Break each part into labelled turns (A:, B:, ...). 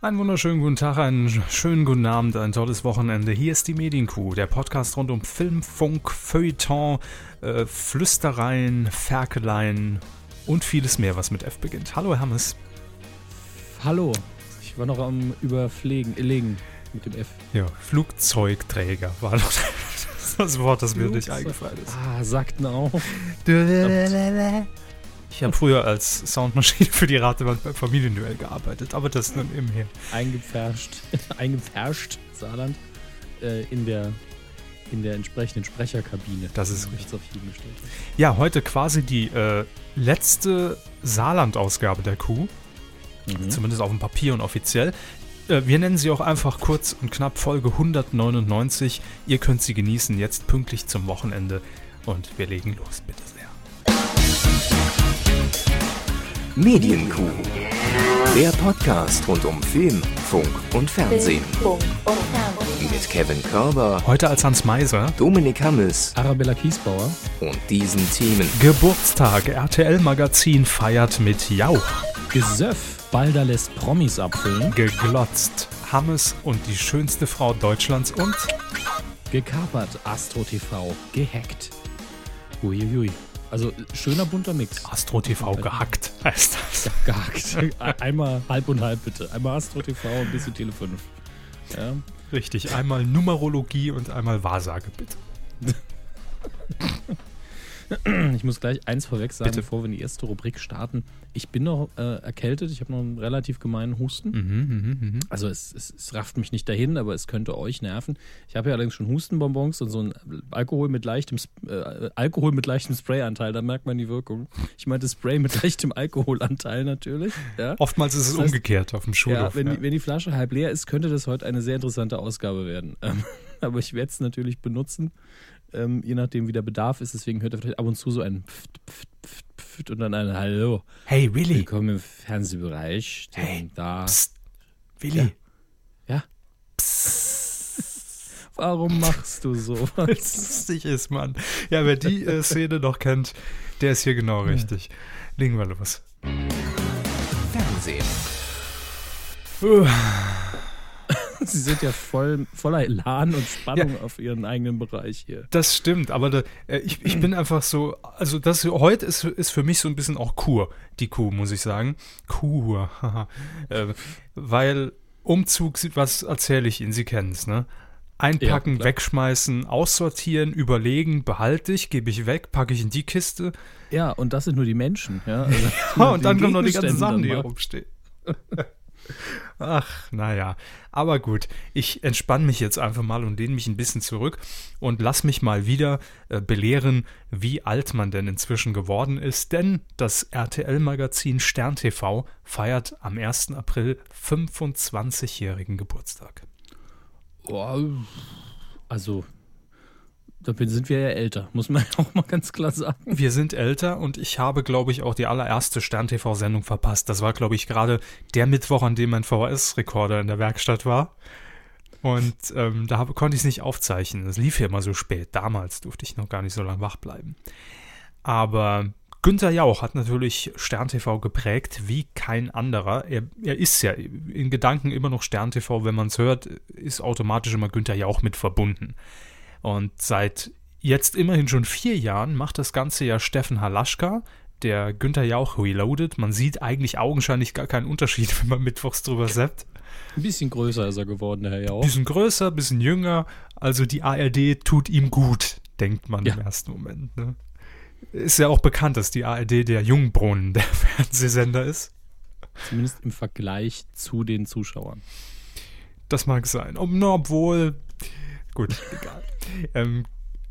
A: Einen wunderschönen guten Tag, einen schönen guten Abend, ein tolles Wochenende. Hier ist die Medienkuh, der Podcast rund um Film, Funk, Feuilleton, äh, Flüstereien, Ferkeleien und vieles mehr, was mit F beginnt. Hallo Hermes.
B: Hallo. Ich war noch am Überpflegen, legen mit dem F.
A: Ja, Flugzeugträger war noch das Wort, das mir nicht eingefallen ist.
B: Ah, sagten auch.
A: Ich habe früher als Soundmaschine für die Ratewand beim Familienduell gearbeitet, aber das nun im her.
B: Eingepfercht, eingepfercht, Saarland, äh, in der in der entsprechenden Sprecherkabine.
A: Das ist richtig.
B: Auf jeden gestellt.
A: Ja, heute quasi die äh, letzte Saarland-Ausgabe der Kuh.
B: Mhm.
A: Zumindest auf dem Papier und offiziell. Äh, wir nennen sie auch einfach kurz und knapp Folge 199. Ihr könnt sie genießen, jetzt pünktlich zum Wochenende. Und wir legen los, bitte sehr.
C: Medienkuh. Der Podcast rund um Film, Funk und Fernsehen.
D: Funk und Fernsehen.
C: Mit Kevin Körber,
A: Heute als Hans Meiser.
C: Dominik Hammes
B: Arabella Kiesbauer.
C: und diesen Themen.
A: Geburtstag. RTL-Magazin feiert mit Jauch.
B: Gesöff. Balder lässt Promis abfüllen.
A: Geglotzt. Hammes und die schönste Frau Deutschlands und
B: Gekapert. Astro TV. Gehackt. Uiuiui. Also schöner bunter Mix.
A: Astro TV gehackt heißt das.
B: Gehackt. Einmal halb und halb bitte. Einmal Astro TV und ein bisschen Tele 5. Ja.
A: Richtig, einmal Numerologie und einmal Wahrsage, bitte.
B: Ich muss gleich eins vorweg sagen,
A: Bitte.
B: bevor wir in die erste Rubrik starten. Ich bin noch äh, erkältet, ich habe noch einen relativ gemeinen Husten.
A: Mhm, mhm, mhm.
B: Also es, es, es rafft mich nicht dahin, aber es könnte euch nerven. Ich habe ja allerdings schon Hustenbonbons und so ein Alkohol mit leichtem äh, Alkohol mit leichtem Sprayanteil, da merkt man die Wirkung. Ich meinte Spray mit leichtem Alkoholanteil natürlich. Ja.
A: Oftmals ist es
B: Das heißt-
A: umgekehrt auf dem
B: Ja,
A: Schulhof.
B: wenn,
A: ja.
B: Die, wenn die Flasche halb leer ist, könnte das heute eine sehr interessante Ausgabe werden. Ähm, aber ich werde es natürlich benutzen, ähm, je nachdem, wie der Bedarf ist. Deswegen hört ihr vielleicht ab und zu so ein Pft, Pft, Pft, Pft und dann ein Hallo.
A: Hey, Willi.
B: Willkommen im Fernsehbereich.
A: Hey,
B: da.
A: Psst. Willi.
B: Ja. Warum machst du so?
A: Weil es lustig ist, Mann. Ja, wer die äh, Szene noch kennt, der ist hier genau richtig. Legen wir los.
C: Fernsehen.
B: Sie sind ja voll, voller Elan und Spannung auf ihren eigenen Bereich hier.
A: Das stimmt, aber da, äh, ich, ich bin einfach so, also das heute ist, ist für mich so ein bisschen auch Kur, die Kuh, muss ich sagen. Kur, haha. äh, weil Umzug, was erzähle ich Ihnen, Sie kennen es, ne? Einpacken,
B: Ja,
A: wegschmeißen, aussortieren, überlegen, behalte ich, gebe ich weg, packe ich in die Kiste.
B: Ja, und das sind nur die Menschen. Ja, also,
A: Ja, und dann kommen noch die ganzen Sachen, die hier rumstehen. Ach, naja. Aber gut, ich entspanne mich jetzt einfach mal und lehne mich ein bisschen zurück und lass mich mal wieder äh, belehren, wie alt man denn inzwischen geworden ist. Denn das RTL-Magazin Stern TV feiert am 1. April 25-jährigen Geburtstag.
B: Boah, also, da sind wir ja älter, muss man auch mal ganz klar sagen.
A: Wir sind älter und ich habe, glaube ich, auch die allererste Stern-TV-Sendung verpasst. Das war, glaube ich, gerade der Mittwoch, an dem mein VHS-Rekorder in der Werkstatt war. Und ähm, da hab, konnte ich es nicht aufzeichnen. Das lief ja immer so spät. Damals durfte ich noch gar nicht so lange wach bleiben. Aber Günther Jauch hat natürlich Stern TV geprägt wie kein anderer. Er, er ist ja in Gedanken immer noch Stern TV. Wenn man es hört, ist automatisch immer Günther Jauch mit verbunden. Und seit jetzt immerhin schon vier Jahren macht das Ganze ja Steffen Halaschka, der Günther Jauch Reloaded. Man sieht eigentlich augenscheinlich gar keinen Unterschied, wenn man mittwochs drüber seppt.
B: Ein bisschen größer ist er geworden, der Herr Jauch.
A: Bisschen größer, bisschen jünger. Also die ARD tut ihm gut, denkt man
B: Ja.
A: im ersten Moment. Ne? Ist ja auch bekannt, dass die ARD der Jungbrunnen der Fernsehsender ist.
B: Zumindest im Vergleich zu den Zuschauern.
A: Das mag sein. Obwohl. Gut, egal. Ähm,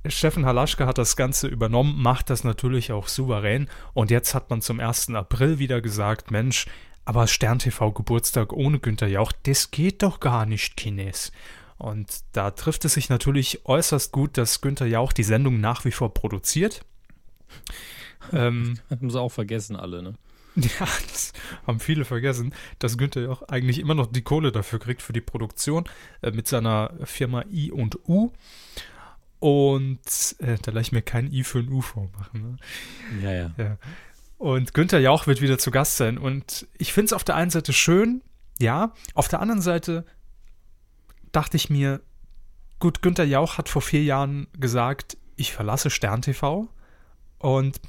A: Steffen Halaschka hat das Ganze übernommen, macht das natürlich auch souverän. Und jetzt hat man zum 1. April wieder gesagt: Mensch, aber Stern TV Geburtstag ohne Günther Jauch, das geht doch gar nicht, Kines. Und da trifft es sich natürlich äußerst gut, dass Günther Jauch die Sendung nach wie vor produziert. ähm,
B: Haben sie auch vergessen alle, ne?
A: ja, das haben viele vergessen, dass Günther ja auch eigentlich immer noch die Kohle dafür kriegt für die Produktion äh, mit seiner Firma I und U. Und äh, da lasse ich mir kein I für ein U vormachen. Ne?
B: Ja, ja.
A: Ja. Und Günther Jauch wird wieder zu Gast sein. Und ich finde es auf der einen Seite schön, ja, auf der anderen Seite dachte ich mir, gut, Günther Jauch hat vor vier Jahren gesagt, ich verlasse Stern TV und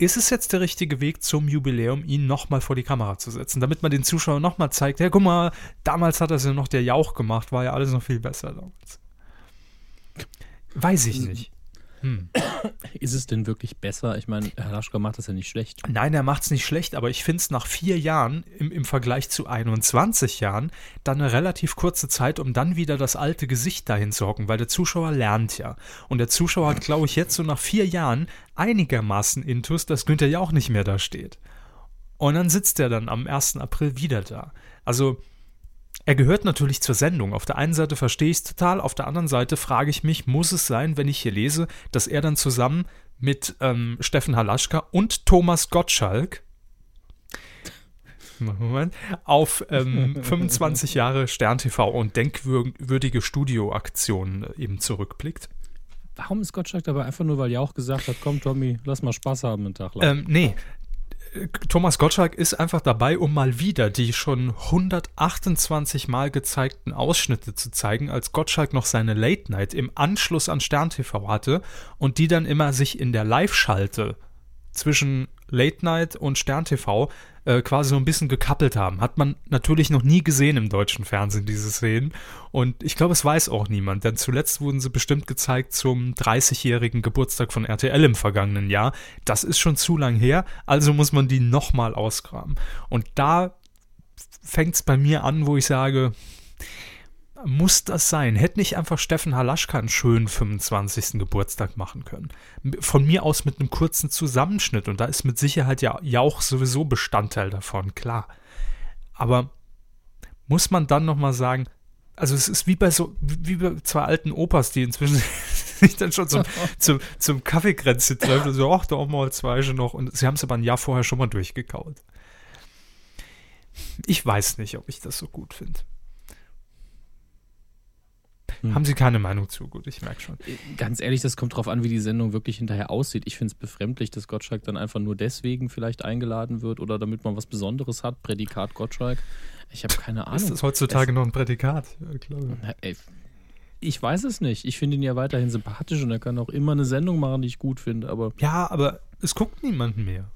A: ist es jetzt der richtige Weg zum Jubiläum, ihn nochmal vor die Kamera zu setzen, damit man den Zuschauern nochmal zeigt, ja, guck mal, damals hat das ja noch der Jauch gemacht, war ja alles noch viel besser damals. Weiß ich nicht. Hm.
B: Ist es denn wirklich besser? Ich meine, Herr Laschka macht das ja nicht schlecht.
A: Nein, er macht es nicht schlecht, aber ich finde es nach vier Jahren im, im Vergleich zu 21 Jahren dann eine relativ kurze Zeit, um dann wieder das alte Gesicht dahin zu hocken, weil der Zuschauer lernt ja. Und der Zuschauer hat, glaube ich, jetzt so nach vier Jahren einigermaßen Intus, dass Günther ja auch nicht mehr da steht. Und dann sitzt er dann am 1. April wieder da. Also er gehört natürlich zur Sendung. Auf der einen Seite verstehe ich es total, auf der anderen Seite frage ich mich, muss es sein, wenn ich hier lese, dass er dann zusammen mit ähm, Steffen Halaschka und Thomas Gottschalk Moment, auf ähm, 25 Jahre Stern TV und denkwürdige Studioaktionen eben zurückblickt.
B: Warum ist Gottschalk dabei einfach nur, weil Jauch gesagt hat, komm Tommy, lass mal Spaß haben einen Tag lang?
A: Ähm, nee, Thomas Gottschalk ist einfach dabei, um mal wieder die schon 128 Mal gezeigten Ausschnitte zu zeigen, als Gottschalk noch seine Late Night im Anschluss an Stern TV hatte und die dann immer sich in der Live-Schalte zwischen Late Night und Stern TV äh, quasi so ein bisschen gekappelt haben. Hat man natürlich noch nie gesehen im deutschen Fernsehen, diese Szenen. Und ich glaube, es weiß auch niemand, denn zuletzt wurden sie bestimmt gezeigt zum 30-jährigen Geburtstag von RTL im vergangenen Jahr. Das ist schon zu lang her, also muss man die nochmal ausgraben. Und da fängt es bei mir an, wo ich sage, muss das sein? Hätte nicht einfach Steffen Halaschka einen schönen 25. Geburtstag machen können? Von mir aus mit einem kurzen Zusammenschnitt und da ist mit Sicherheit ja Jauch sowieso Bestandteil davon, klar. Aber muss man dann nochmal sagen, also es ist wie bei so, wie bei zwei alten Opas, die inzwischen sich dann schon zum, zum, zum Kaffeekränzchen treffen und so, ach, da auch mal zwei schon noch. Und sie haben es aber ein Jahr vorher schon mal durchgekaut. Ich weiß nicht, ob ich das so gut finde. Hm. Haben Sie keine Meinung zu? Gut, ich merke schon. Äh,
B: ganz ehrlich, das kommt drauf an, wie die Sendung wirklich hinterher aussieht. Ich finde es befremdlich, dass Gottschalk dann einfach nur deswegen vielleicht eingeladen wird oder damit man was Besonderes hat. Prädikat Gottschalk. Ich habe keine Ahnung. Ist
A: das heutzutage es, noch ein Prädikat? Ja, klar.
B: Na, ey, ich weiß es nicht. Ich finde ihn ja weiterhin sympathisch und er kann auch immer eine Sendung machen, die ich gut finde. Aber
A: ja, aber es guckt niemanden mehr.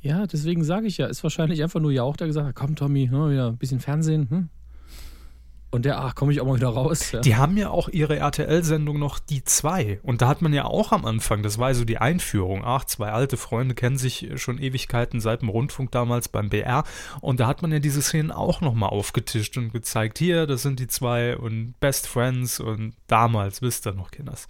B: Ja, deswegen sage ich ja, ist wahrscheinlich einfach nur Jauch, der gesagt hat, komm Tommy, ne, wieder ein bisschen Fernsehen, hm? Und der, ach, komme ich auch mal wieder raus.
A: Ja. Die haben ja auch ihre RTL-Sendung noch die zwei. Und da hat man ja auch am Anfang, das war so die Einführung, ach, zwei alte Freunde kennen sich schon Ewigkeiten seit dem Rundfunk damals beim BR. Und da hat man ja diese Szenen auch nochmal aufgetischt und gezeigt, hier, das sind die zwei und Best Friends und damals, wisst ihr noch, Kinders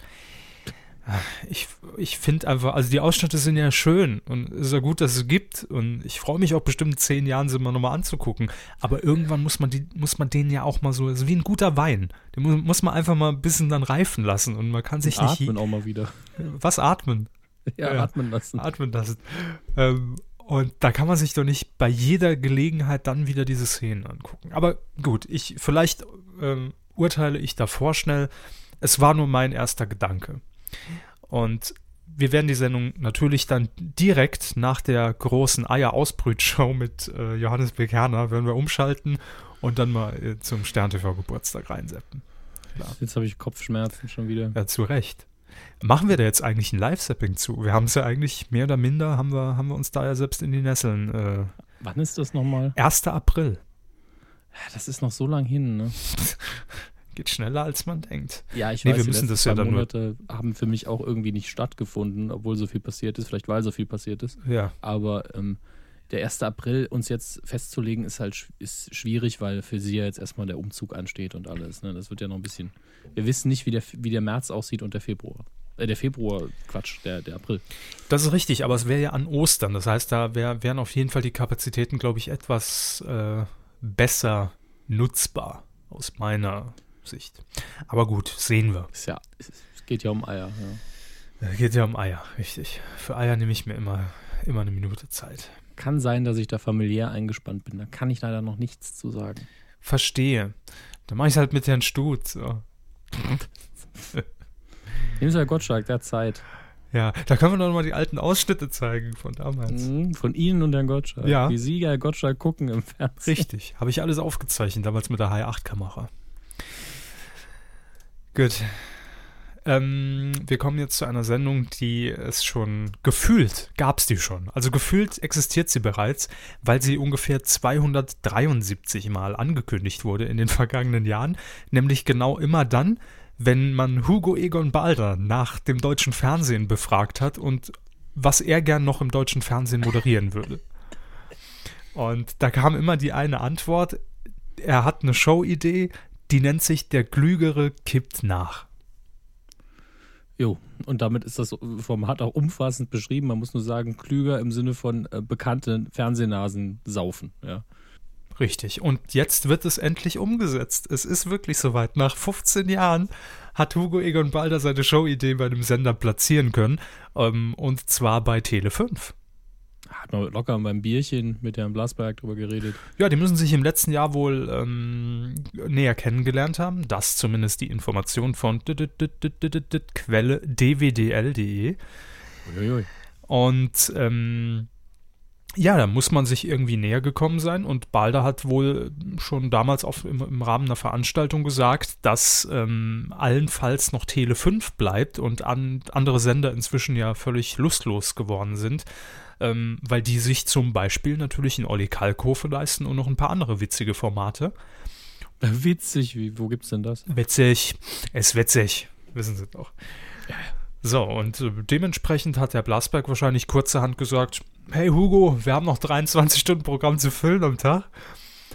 A: ich, ich finde einfach, also die Ausschnitte sind ja schön und es ist ja gut, dass es gibt und ich freue mich auch bestimmt in zehn Jahren sie mal nochmal anzugucken. Aber irgendwann muss man die, muss man den ja auch mal so, also wie ein guter Wein. Den muss, muss man einfach mal ein bisschen dann reifen lassen und man kann sich
B: und
A: nicht.
B: Atmen auch mal wieder.
A: Was atmen?
B: Ja, ja atmen lassen.
A: Atmen lassen. Ähm, und da kann man sich doch nicht bei jeder Gelegenheit dann wieder diese Szenen angucken. Aber gut, ich, vielleicht ähm, urteile ich davor schnell. Es war nur mein erster Gedanke. Und wir werden die Sendung natürlich dann direkt nach der großen Eier-Ausbrütshow mit äh, Johannes Bekerner werden wir umschalten und dann mal äh, zum Stern-TV-Geburtstag reinseppen.
B: Klar. Jetzt habe ich Kopfschmerzen schon wieder.
A: Ja, zu Recht. Machen wir da jetzt eigentlich ein Live-Sapping zu? Wir haben es ja eigentlich mehr oder minder, haben wir, haben wir uns da ja selbst in die Nesseln. Äh,
B: Wann ist das nochmal?
A: 1. April.
B: Ja, das ist noch so lang hin, ne?
A: geht schneller, als man denkt.
B: Ja, ich nee, weiß, wir müssen das ja dann Monate nur haben für mich auch irgendwie nicht stattgefunden, obwohl so viel passiert ist, vielleicht weil so viel passiert ist.
A: Ja.
B: Aber ähm, der 1. April uns jetzt festzulegen, ist halt ist schwierig, weil für sie ja jetzt erstmal der Umzug ansteht und alles. Ne? Das wird ja noch ein bisschen. Wir wissen nicht, wie der, wie der März aussieht und der Februar. Äh, der Februar, Quatsch, der, der April.
A: Das ist richtig, aber es wäre ja an Ostern. Das heißt, da wär, wären auf jeden Fall die Kapazitäten, glaube ich, etwas äh, besser nutzbar aus meiner Sicht. Aber gut, sehen wir.
B: Ist ja, es geht ja um Eier.
A: Ja. Es geht ja um Eier, richtig. Für Eier nehme ich mir immer, immer eine Minute Zeit.
B: Kann sein, dass ich da familiär eingespannt bin. Da kann ich leider noch nichts zu sagen.
A: Verstehe. Dann mache ich es halt mit Herrn Stutz. So.
B: Nimm Gottschalk, der hat Zeit.
A: Ja, da können wir doch mal die alten Ausschnitte zeigen von damals.
B: Mhm, Von Ihnen und Herrn Gottschalk.
A: Ja.
B: Wie Sie, Herr Gottschalk, gucken im Fernsehen.
A: Richtig, habe ich alles aufgezeichnet, damals mit der Hi8-Kamera. Gut. Ähm, wir kommen jetzt zu einer Sendung, die es schon gefühlt, gab es die schon. Also gefühlt existiert sie bereits, weil sie ungefähr 273 Mal angekündigt wurde in den vergangenen Jahren. Nämlich genau immer dann, wenn man Hugo Egon Balder nach dem deutschen Fernsehen befragt hat und was er gern noch im deutschen Fernsehen moderieren würde. Und da kam immer die eine Antwort, er hat eine Showidee, die nennt sich Der Klügere kippt nach.
B: Jo, und damit ist das Format auch umfassend beschrieben. Man muss nur sagen, klüger im Sinne von äh, bekannte Fernsehnasen saufen. Ja.
A: Richtig. Und jetzt wird es endlich umgesetzt. Es ist wirklich soweit. Nach 15 Jahren hat Hugo Egon Balder seine Showidee bei dem Sender platzieren können. Ähm, und zwar bei Tele 5.
B: Hat man locker beim Bierchen mit Herrn Blasberg drüber geredet.
A: Ja, die müssen sich im letzten Jahr wohl ähm, näher kennengelernt haben. Das zumindest die Information von Quelle dwdl.de.
B: Uiuiui.
A: Und ähm, ja, da muss man sich irgendwie näher gekommen sein. Und Balder hat wohl schon damals auf, im, im Rahmen einer Veranstaltung gesagt, dass ähm, allenfalls noch Tele 5 bleibt und an, andere Sender inzwischen ja völlig lustlos geworden sind, ähm, weil die sich zum Beispiel natürlich einen Olli Kalkofe leisten und noch ein paar andere witzige Formate.
B: Witzig, wie, wo gibt's denn das?
A: Witzig, ist witzig, wissen Sie doch. So, und äh, dementsprechend hat der Blasberg wahrscheinlich kurzerhand gesagt, hey Hugo, wir haben noch 23 Stunden Programm zu füllen am Tag.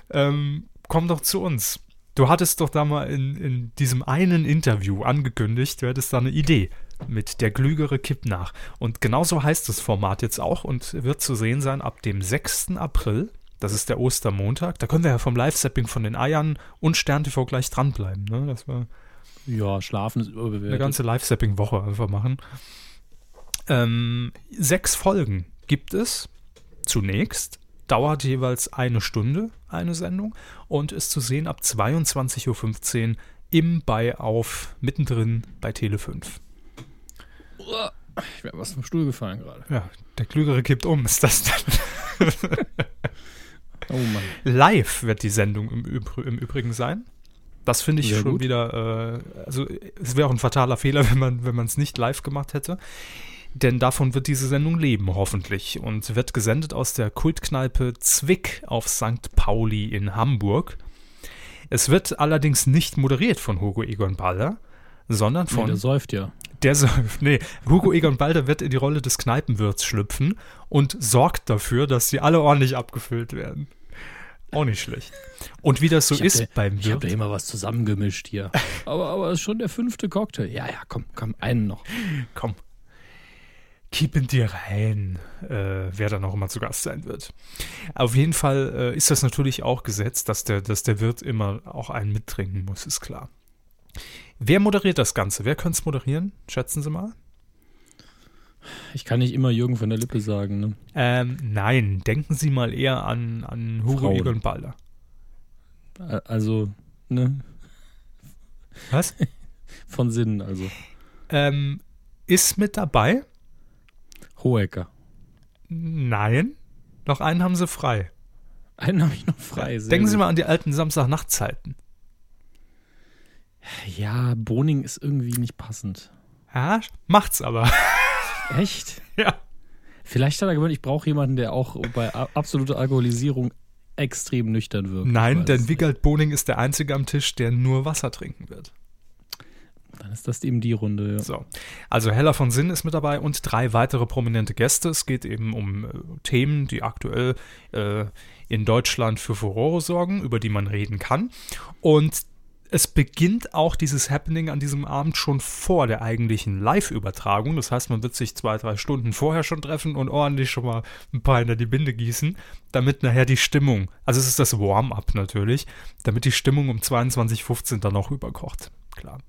A: Ähm, komm doch zu uns. Du hattest doch da mal in, in diesem einen Interview angekündigt, du hättest da eine Idee mit der Klügere kippt nach. Und genauso heißt das Format jetzt auch und wird zu sehen sein ab dem 6. April. Das ist der Ostermontag. Da können wir ja vom Live-Sapping von den Eiern und Stern TV gleich dranbleiben. Ne? Das war
B: Ja, schlafen ist
A: eine
B: überbewertet.
A: ganze Live-Sapping-Woche einfach machen. Ähm, sechs Folgen gibt es zunächst. Dauert jeweils eine Stunde eine Sendung und ist zu sehen ab 22.15 Uhr im bei auf mittendrin bei Tele 5.
B: Ich wäre was vom Stuhl gefallen gerade.
A: Ja, der Klügere kippt um, ist das dann.
B: Oh Mann.
A: Live wird die Sendung im, Übr im Übrigen sein. Das finde ich
B: Sehr
A: schon
B: gut.
A: wieder, äh, also es wäre auch ein fataler Fehler, wenn man wenn man es nicht live gemacht hätte. Denn davon wird diese Sendung leben, hoffentlich. Und wird gesendet aus der Kultkneipe Zwick auf St. Pauli in Hamburg. Es wird allerdings nicht moderiert von Hugo Egon Balder, sondern
B: Nee,
A: von
B: der säuft ja.
A: Der. Nee, Hugo Egon Balder wird in die Rolle des Kneipenwirts schlüpfen und sorgt dafür, dass sie alle ordentlich abgefüllt werden. Auch nicht schlecht. Und wie das so ist
B: da-
A: beim
B: Ich habe da
A: Wirt.
B: immer was zusammengemischt hier. aber aber ist schon der fünfte Cocktail. Ja, ja, komm, komm, einen noch.
A: Komm. Kippen dir rein, äh, wer dann auch immer zu Gast sein wird. Auf jeden Fall äh, ist das natürlich auch gesetzt, dass der, dass der Wirt immer auch einen mittrinken muss, ist klar. Wer moderiert das Ganze? Wer könnte es moderieren? Schätzen Sie mal.
B: Ich kann nicht immer Jürgen von der Lippe sagen. Ne?
A: Ähm, nein, denken Sie mal eher an, an Hugo. Egon Balder.
B: Also, ne?
A: Was?
B: Von Sinnen, also.
A: ähm, ist mit dabei?
B: Hohecker.
A: Nein. Noch einen haben Sie frei.
B: Einen habe ich noch frei.
A: Denken Sie
B: gut.
A: mal an die alten Samstagnachtzeiten.
B: Ja, Boning ist irgendwie nicht passend.
A: Ja, macht's aber.
B: Echt?
A: ja.
B: Vielleicht hat er gemeint, ich brauche jemanden, der auch bei absoluter Alkoholisierung extrem nüchtern wirkt.
A: Nein, denn Wiegald Boning ist der Einzige am Tisch, der nur Wasser trinken wird.
B: Dann ist das eben die Runde. Ja.
A: So. Also Hella von Sinn ist mit dabei und drei weitere prominente Gäste. Es geht eben um äh, Themen, die aktuell äh, in Deutschland für Furore sorgen, über die man reden kann. Und es beginnt auch dieses Happening an diesem Abend schon vor der eigentlichen Live-Übertragung. Das heißt, man wird sich zwei, drei Stunden vorher schon treffen und ordentlich schon mal ein paar hinter die Binde gießen, damit nachher die Stimmung, also es ist das Warm-up natürlich, damit die Stimmung um 22.15 dann auch überkocht. Klar.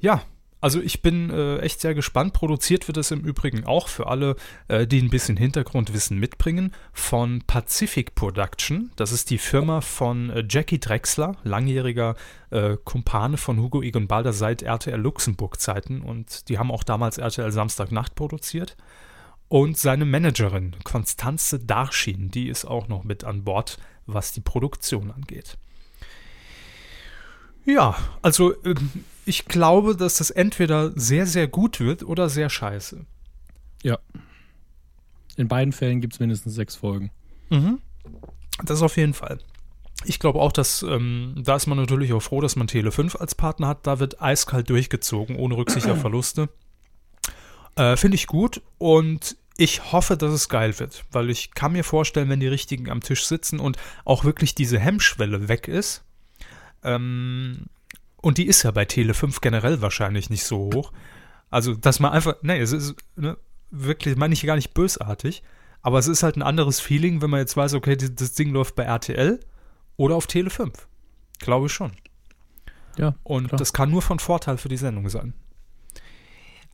A: Ja, also ich bin äh, echt sehr gespannt. Produziert wird es im Übrigen auch für alle, äh, die ein bisschen Hintergrundwissen mitbringen, von Pacific Production. Das ist die Firma von äh, Jackie Drexler, langjähriger äh, Kumpane von Hugo Egon Balder seit RTL Luxemburg-Zeiten. Und die haben auch damals RTL Samstagnacht produziert. Und seine Managerin, Konstanze Darschin, die ist auch noch mit an Bord, was die Produktion angeht. Ja, also ähm, ich glaube, dass das entweder sehr, sehr gut wird oder sehr scheiße.
B: Ja. In beiden Fällen gibt es mindestens sechs Folgen.
A: Mhm. Das auf jeden Fall. Ich glaube auch, dass ähm, da ist man natürlich auch froh, dass man Tele 5 als Partner hat. Da wird eiskalt durchgezogen, ohne Rücksicht auf Verluste. Äh, Finde ich gut und ich hoffe, dass es geil wird, weil ich kann mir vorstellen, wenn die Richtigen am Tisch sitzen und auch wirklich diese Hemmschwelle weg ist, ähm, und die ist ja bei Tele 5 generell wahrscheinlich nicht so hoch. Also, dass man einfach, nee, es ist ne, wirklich, meine ich gar nicht bösartig, aber es ist halt ein anderes Feeling, wenn man jetzt weiß, okay, das Ding läuft bei RTL oder auf Tele 5. Glaube ich schon.
B: Ja.
A: Und
B: klar.
A: das kann nur von Vorteil für die Sendung sein.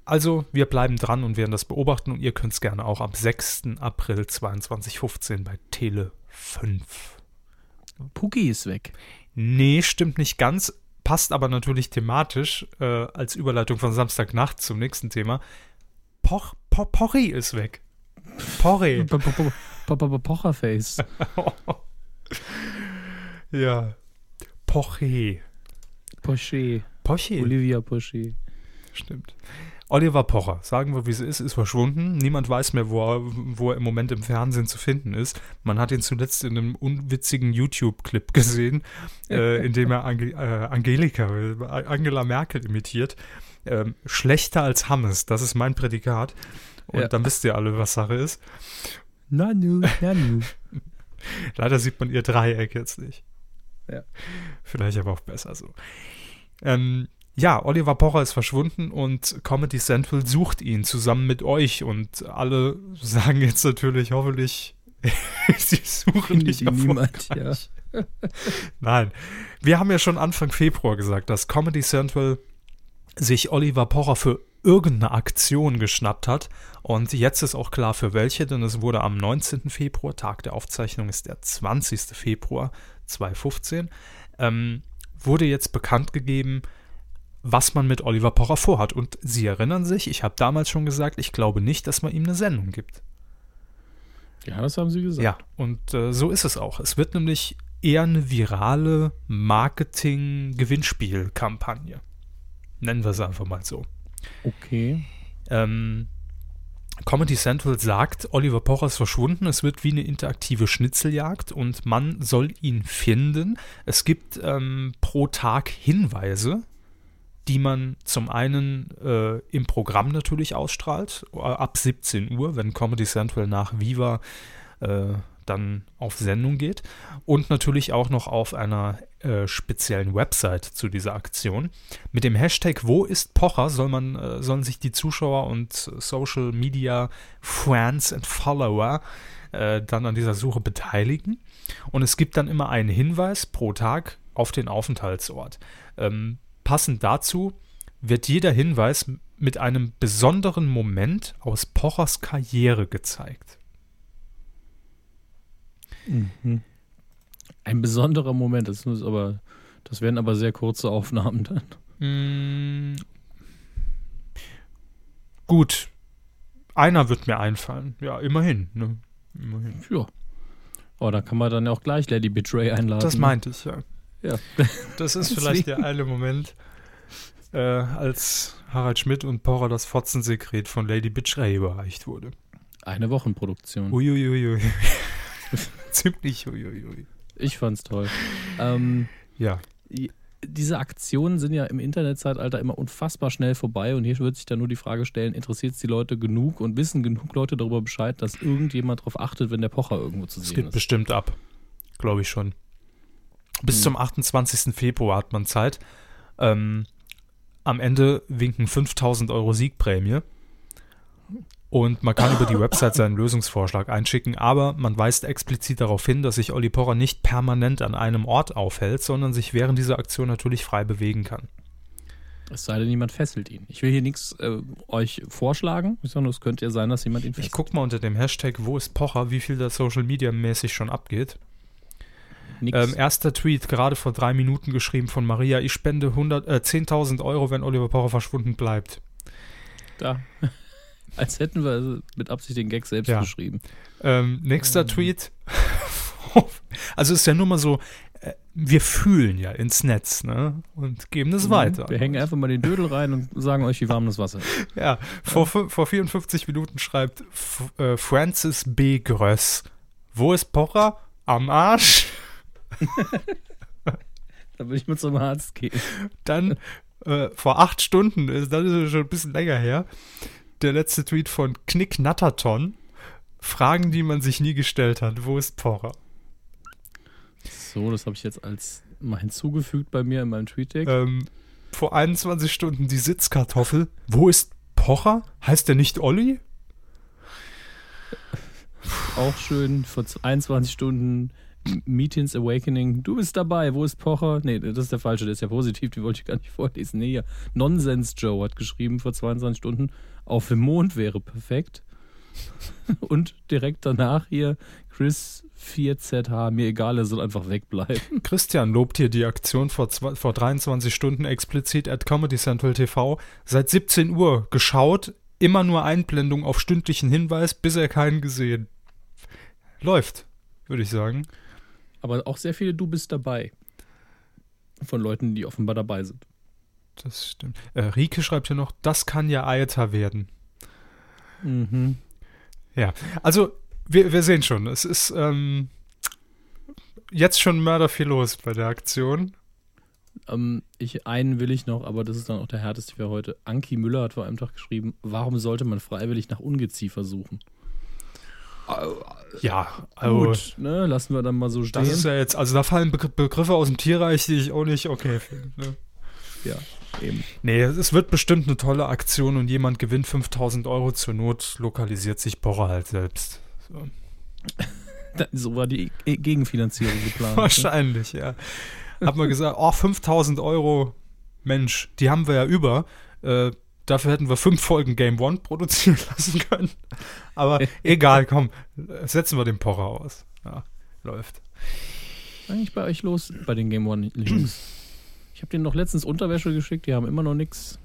A: Also, wir bleiben dran und werden das beobachten und ihr könnt es gerne auch am 6. April 2015 bei Tele 5.
B: Puki ist weg.
A: Nee, stimmt nicht ganz. Passt aber natürlich thematisch äh, als Überleitung von Samstagnacht zum nächsten Thema. Poch, po, Porri ist weg. Porri.
B: Po- po- po- po- po- Pocherface.
A: ja. Poche.
B: Poche.
A: Poche.
B: Olivia Poche.
A: Stimmt. Oliver Pocher, sagen wir, wie es ist, ist verschwunden. Niemand weiß mehr, wo er, wo er im Moment im Fernsehen zu finden ist. Man hat ihn zuletzt in einem unwitzigen YouTube-Clip gesehen, äh, in dem er Ange äh, Angelika, äh, Angela Merkel imitiert. Ähm, schlechter als Hammes, das ist mein Prädikat. Und
B: Ja.
A: dann wisst ihr alle, was Sache ist.
B: Nanu, Nanu.
A: Leider sieht man ihr Dreieck jetzt nicht.
B: Ja.
A: Vielleicht aber auch besser so. Ähm, ja, Oliver Pocher ist verschwunden und Comedy Central sucht ihn zusammen mit euch und alle sagen jetzt natürlich hoffentlich, sie suchen nicht
B: niemand,
A: erfolgreich. Nein, wir haben ja schon Anfang Februar gesagt, dass Comedy Central sich Oliver Pocher für irgendeine Aktion geschnappt hat. Und jetzt ist auch klar für welche, denn es wurde am 19. Februar, Tag der Aufzeichnung ist der 20. Februar 2015, ähm, wurde jetzt bekannt gegeben, was man mit Oliver Pocher vorhat. Und Sie erinnern sich, ich habe damals schon gesagt, ich glaube nicht, dass man ihm eine Sendung gibt.
B: Ja, das haben sie gesagt.
A: Ja, und äh, so ist es auch. Es wird nämlich eher eine virale Marketing-Gewinnspiel-Kampagne. Nennen wir es einfach mal so.
B: Okay.
A: Ähm, Comedy Central sagt, Oliver Pocher ist verschwunden. Es wird wie eine interaktive Schnitzeljagd und man soll ihn finden. Es gibt ähm, pro Tag Hinweise, die man zum einen äh, im Programm natürlich ausstrahlt, äh, ab 17 Uhr, wenn Comedy Central nach Viva äh, dann auf Sendung geht und natürlich auch noch auf einer äh, speziellen Website zu dieser Aktion. Mit dem Hashtag Wo ist Pocher soll man, äh, sollen sich die Zuschauer und Social Media Friends and Follower äh, dann an dieser Suche beteiligen. Und es gibt dann immer einen Hinweis pro Tag auf den Aufenthaltsort. Ähm, passend dazu wird jeder Hinweis mit einem besonderen Moment aus Pochers Karriere gezeigt.
B: Mhm. Ein besonderer Moment, das muss aber, das werden aber sehr kurze Aufnahmen dann.
A: Mm, gut, einer wird mir einfallen. Ja, immerhin. Ne? immerhin.
B: Ja. Aber da kann man dann ja auch gleich Lady Betray einladen.
A: Das meinte ich, ja.
B: Ja.
A: Das ist vielleicht der eine Moment, äh, als Harald Schmidt und Pocher das Fotzensekret von Lady Betray überreicht wurde.
B: Eine Wochenproduktion.
A: Uiuiui. Ziemlich uiuiui.
B: Ich fand's toll. Ähm,
A: Ja.
B: diese Aktionen sind ja im Internetzeitalter immer unfassbar schnell vorbei und hier wird sich dann nur die Frage stellen, interessiert es die Leute genug und wissen genug Leute darüber Bescheid, dass irgendjemand darauf achtet, wenn der Pocher irgendwo zu
A: Es
B: sehen
A: geht
B: ist.
A: bestimmt ab. Glaube ich schon. Bis
B: Hm.
A: zum 28. Februar hat man Zeit. Ähm, am Ende winken 5000 Euro Siegprämie. Und man kann über die Website seinen Lösungsvorschlag einschicken, aber man weist explizit darauf hin, dass sich Olli Pocher nicht permanent an einem Ort aufhält, sondern sich während dieser Aktion natürlich frei bewegen kann.
B: Es sei denn, jemand fesselt ihn. Ich will hier nichts äh, euch vorschlagen, sondern es könnte ja sein, dass jemand ihn
A: Ich
B: fesselt.
A: guck mal unter dem Hashtag Wo ist Pocher, wie viel da Social Media mäßig schon abgeht. Ähm, erster Tweet, gerade vor drei Minuten geschrieben von Maria. Ich spende 100, äh, 10.000 Euro, wenn Oliver Pocher verschwunden bleibt.
B: da. Als hätten wir mit Absicht den Gag selbst
A: Ja.
B: geschrieben.
A: Ähm, nächster Tweet. also ist ja nur mal so, äh, wir fühlen ja ins Netz, ne? Und geben das weiter.
B: Mhm. Wir hängen einfach mal den Dödel rein und sagen euch, wie warm das Wasser ist.
A: Ja, vor, fü- vor 54 Minuten schreibt äh, Francis B. Gröss. Wo ist Pocher? Am Arsch.
B: Da will ich mal zum Arzt gehen.
A: Dann äh, vor acht Stunden, äh, das ist schon ein bisschen länger her, der letzte Tweet von Knick Natterton. Fragen, die man sich nie gestellt hat. Wo ist Pocher?
B: So, das habe ich jetzt als mal hinzugefügt bei mir in meinem Tweet-Deck.
A: Ähm, vor 21 Stunden die Sitzkartoffel. Wo ist Pocher? Heißt der nicht Olli?
B: Auch schön, vor 21 Stunden Meetings Awakening. Du bist dabei, wo ist Pocher? Nee, das ist der falsche, der ist ja positiv, den wollte ich gar nicht vorlesen. Nee, hier. Nonsens Joe hat geschrieben vor 22 Stunden, auf dem Mond wäre perfekt. Und direkt danach hier Chris 4ZH, mir egal, er soll einfach wegbleiben.
A: Christian lobt hier die Aktion vor, zwei, vor 23 Stunden explizit at Comedy Central TV. Seit 17 Uhr geschaut, immer nur Einblendung auf stündlichen Hinweis, bisher keinen gesehen. Läuft, würde ich sagen.
B: Aber auch sehr viele Du bist dabei. Von Leuten, die offenbar dabei sind.
A: Das stimmt. Äh, Rike schreibt hier noch, das kann ja Aeta werden.
B: Mhm.
A: Ja, also wir, wir sehen schon, es ist ähm, jetzt schon mörder viel los bei der Aktion.
B: Ähm, ich, einen will ich noch, aber das ist dann auch der härteste für heute. Anki Müller hat vor einem Tag geschrieben, warum sollte man freiwillig nach Ungeziefer suchen?
A: Ja, also
B: Gut, ne, lassen wir dann mal so stehen.
A: das ist ja jetzt, also da fallen Begr Begriffe aus dem Tierreich, die ich auch nicht okay finde. Ne?
B: ja, eben.
A: Nee, es wird bestimmt eine tolle Aktion und jemand gewinnt 5000 Euro zur Not, lokalisiert sich Pocher halt selbst. So.
B: So war die E- Gegenfinanzierung geplant. ne?
A: Wahrscheinlich, ja. Hat man gesagt, oh, 5000 Euro, Mensch, die haben wir ja über. Äh, dafür hätten wir fünf Folgen Game One produzieren lassen können. Aber egal, komm, setzen wir den Pocher aus. Ja, läuft.
B: Was ist eigentlich bei euch los bei den Game One Jungs? Ich habe denen noch letztens Unterwäsche geschickt, die haben immer noch nichts.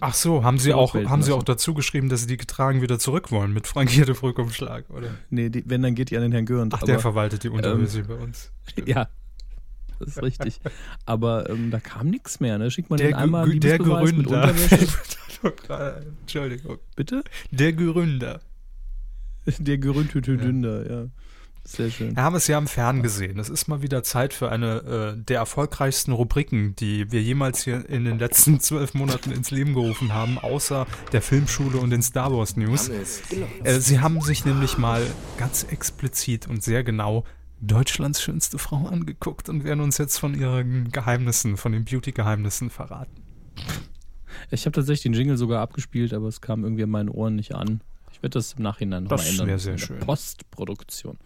A: Ach so, haben sie auch, haben sie auch dazu geschrieben, dass sie die getragen wieder zurück wollen mit frankiertem Rückumschlag, oder?
B: Nee, die, wenn, dann geht die an den Herrn Görend.
A: Ach,
B: aber,
A: der verwaltet die Unterhöse bei uns.
B: Ja, das ist richtig. Aber ähm, da kam nichts mehr, ne? Schickt man
A: Der,
B: den einmal
A: Gü- der Gründer.
B: Unterwäsche?
A: Entschuldigung.
B: Bitte?
A: Der Gründer.
B: Der Geründhütüdünder, ja. Sehr schön.
A: Wir haben es ja im Fern gesehen. Es ist mal wieder Zeit für eine äh, der erfolgreichsten Rubriken, die wir jemals hier in den letzten zwölf Monaten ins Leben gerufen haben, außer der Filmschule und den Star Wars News. Äh, sie haben sich nämlich mal ganz explizit und sehr genau Deutschlands schönste Frau angeguckt und werden uns jetzt von ihren Geheimnissen, von den Beauty-Geheimnissen verraten.
B: Ich habe tatsächlich den Jingle sogar abgespielt, aber es kam irgendwie an meinen Ohren nicht an. Ich werde das im Nachhinein nochmal
A: Das
B: ändern.
A: wär sehr schön.
B: Postproduktion.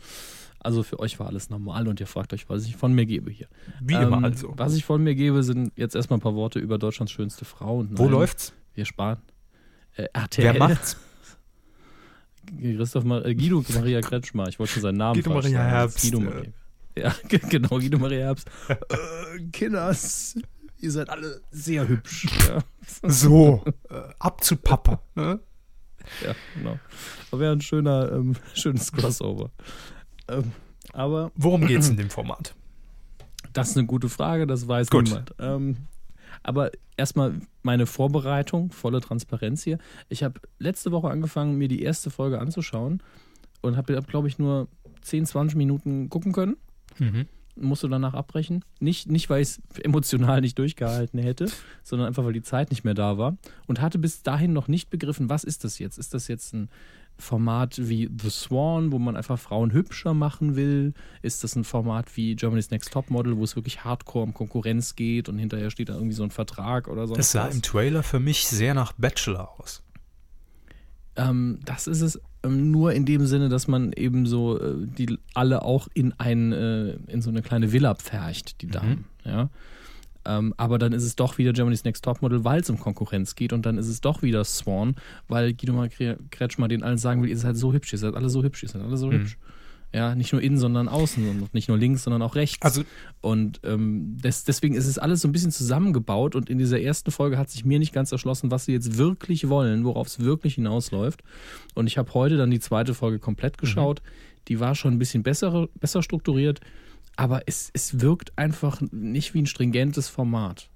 B: Also für euch war alles normal und ihr fragt euch, was ich von mir gebe hier.
A: Wie
B: Ähm,
A: immer also.
B: Was ich von mir gebe, sind jetzt erstmal ein paar Worte über Deutschlands schönste Frau. Und
A: Wo läuft's?
B: Wir sparen. Äh, RTL.
A: Wer macht's?
B: Christoph Mar äh, Guido Maria Kretschmer. Ich wollte schon seinen Namen
A: Guido Maria
B: sagen.
A: Herbst,
B: Guido. Maria. Ja, genau, Guido Maria Herbst. äh, Kinders, ihr seid alle sehr hübsch. Ja,
A: So, äh, ab zu Papa. Ne?
B: ja genau. Aber wäre ein schöner, ähm, schönes Crossover. Ähm, aber
A: Worum geht's in dem Format?
B: Das ist eine gute Frage, das weiß
A: Gut.
B: niemand. Ähm, aber erstmal meine Vorbereitung, volle Transparenz hier. Ich habe letzte Woche angefangen, mir die erste Folge anzuschauen und habe, glaube ich, nur 10, 20 Minuten gucken können.
A: Mhm.
B: Musste danach abbrechen. Nicht, nicht weil ich es emotional nicht durchgehalten hätte, sondern einfach, weil die Zeit nicht mehr da war. Und hatte bis dahin noch nicht begriffen, was ist das jetzt? Ist das jetzt ein Format wie The Swan, wo man einfach Frauen hübscher machen will? Ist das ein Format wie Germany's Next Topmodel, wo es wirklich hardcore um Konkurrenz geht und hinterher steht da irgendwie so ein Vertrag oder so?
A: Es sah im Trailer für mich sehr nach Bachelor aus.
B: Ähm, das ist es ähm, nur in dem Sinne, dass man eben so äh, die alle auch in ein äh, in so eine kleine Villa pfercht, die Damen. Ja. Ähm, aber dann ist es doch wieder Germany's Next Topmodel, weil es um Konkurrenz geht. Und dann ist es doch wieder Swan, weil Guido Maria Kretschmer den allen sagen will, ihr seid so hübsch, ihr seid alle so hübsch, ihr seid alle so
A: Mhm.
B: hübsch. Ja, nicht nur innen, sondern außen und nicht nur links, sondern auch rechts.
A: Also-
B: und ähm, des, deswegen ist es alles so ein bisschen zusammengebaut und in dieser ersten Folge hat sich mir nicht ganz erschlossen, was sie jetzt wirklich wollen, worauf es wirklich hinausläuft. Und ich habe heute dann die zweite Folge komplett
A: Mhm.
B: geschaut. Die war schon ein bisschen besser, besser strukturiert, aber es, es wirkt einfach nicht wie ein stringentes Format.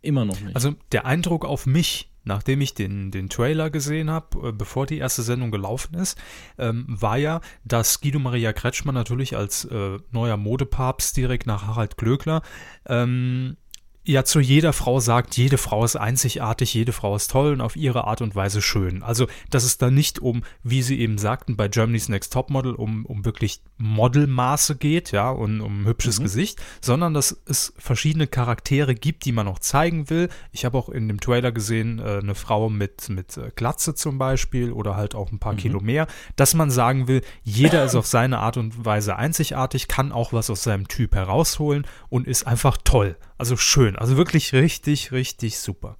B: Immer noch nicht.
A: Also der Eindruck auf mich, nachdem ich den, den Trailer gesehen habe, äh, bevor die erste Sendung gelaufen ist, ähm, war ja, dass Guido Maria Kretschmann natürlich als äh, neuer Modepapst direkt nach Harald Glöckler ähm, ja zu jeder Frau sagt, jede Frau ist einzigartig, jede Frau ist toll und auf ihre Art und Weise schön. Also, dass es da nicht um, wie Sie eben sagten, bei Germany's Next Topmodel um, um wirklich Modelmaße geht, ja, und um ein hübsches Gesicht, sondern dass es verschiedene Charaktere gibt, die man noch zeigen will. Ich habe auch in dem Trailer gesehen, äh, eine Frau mit, mit äh, Glatze zum Beispiel oder halt auch ein paar Kilo mehr, dass man sagen will, jeder ist auf seine Art und Weise einzigartig, kann auch was aus seinem Typ herausholen und ist einfach toll. Also schön, also wirklich richtig, richtig super.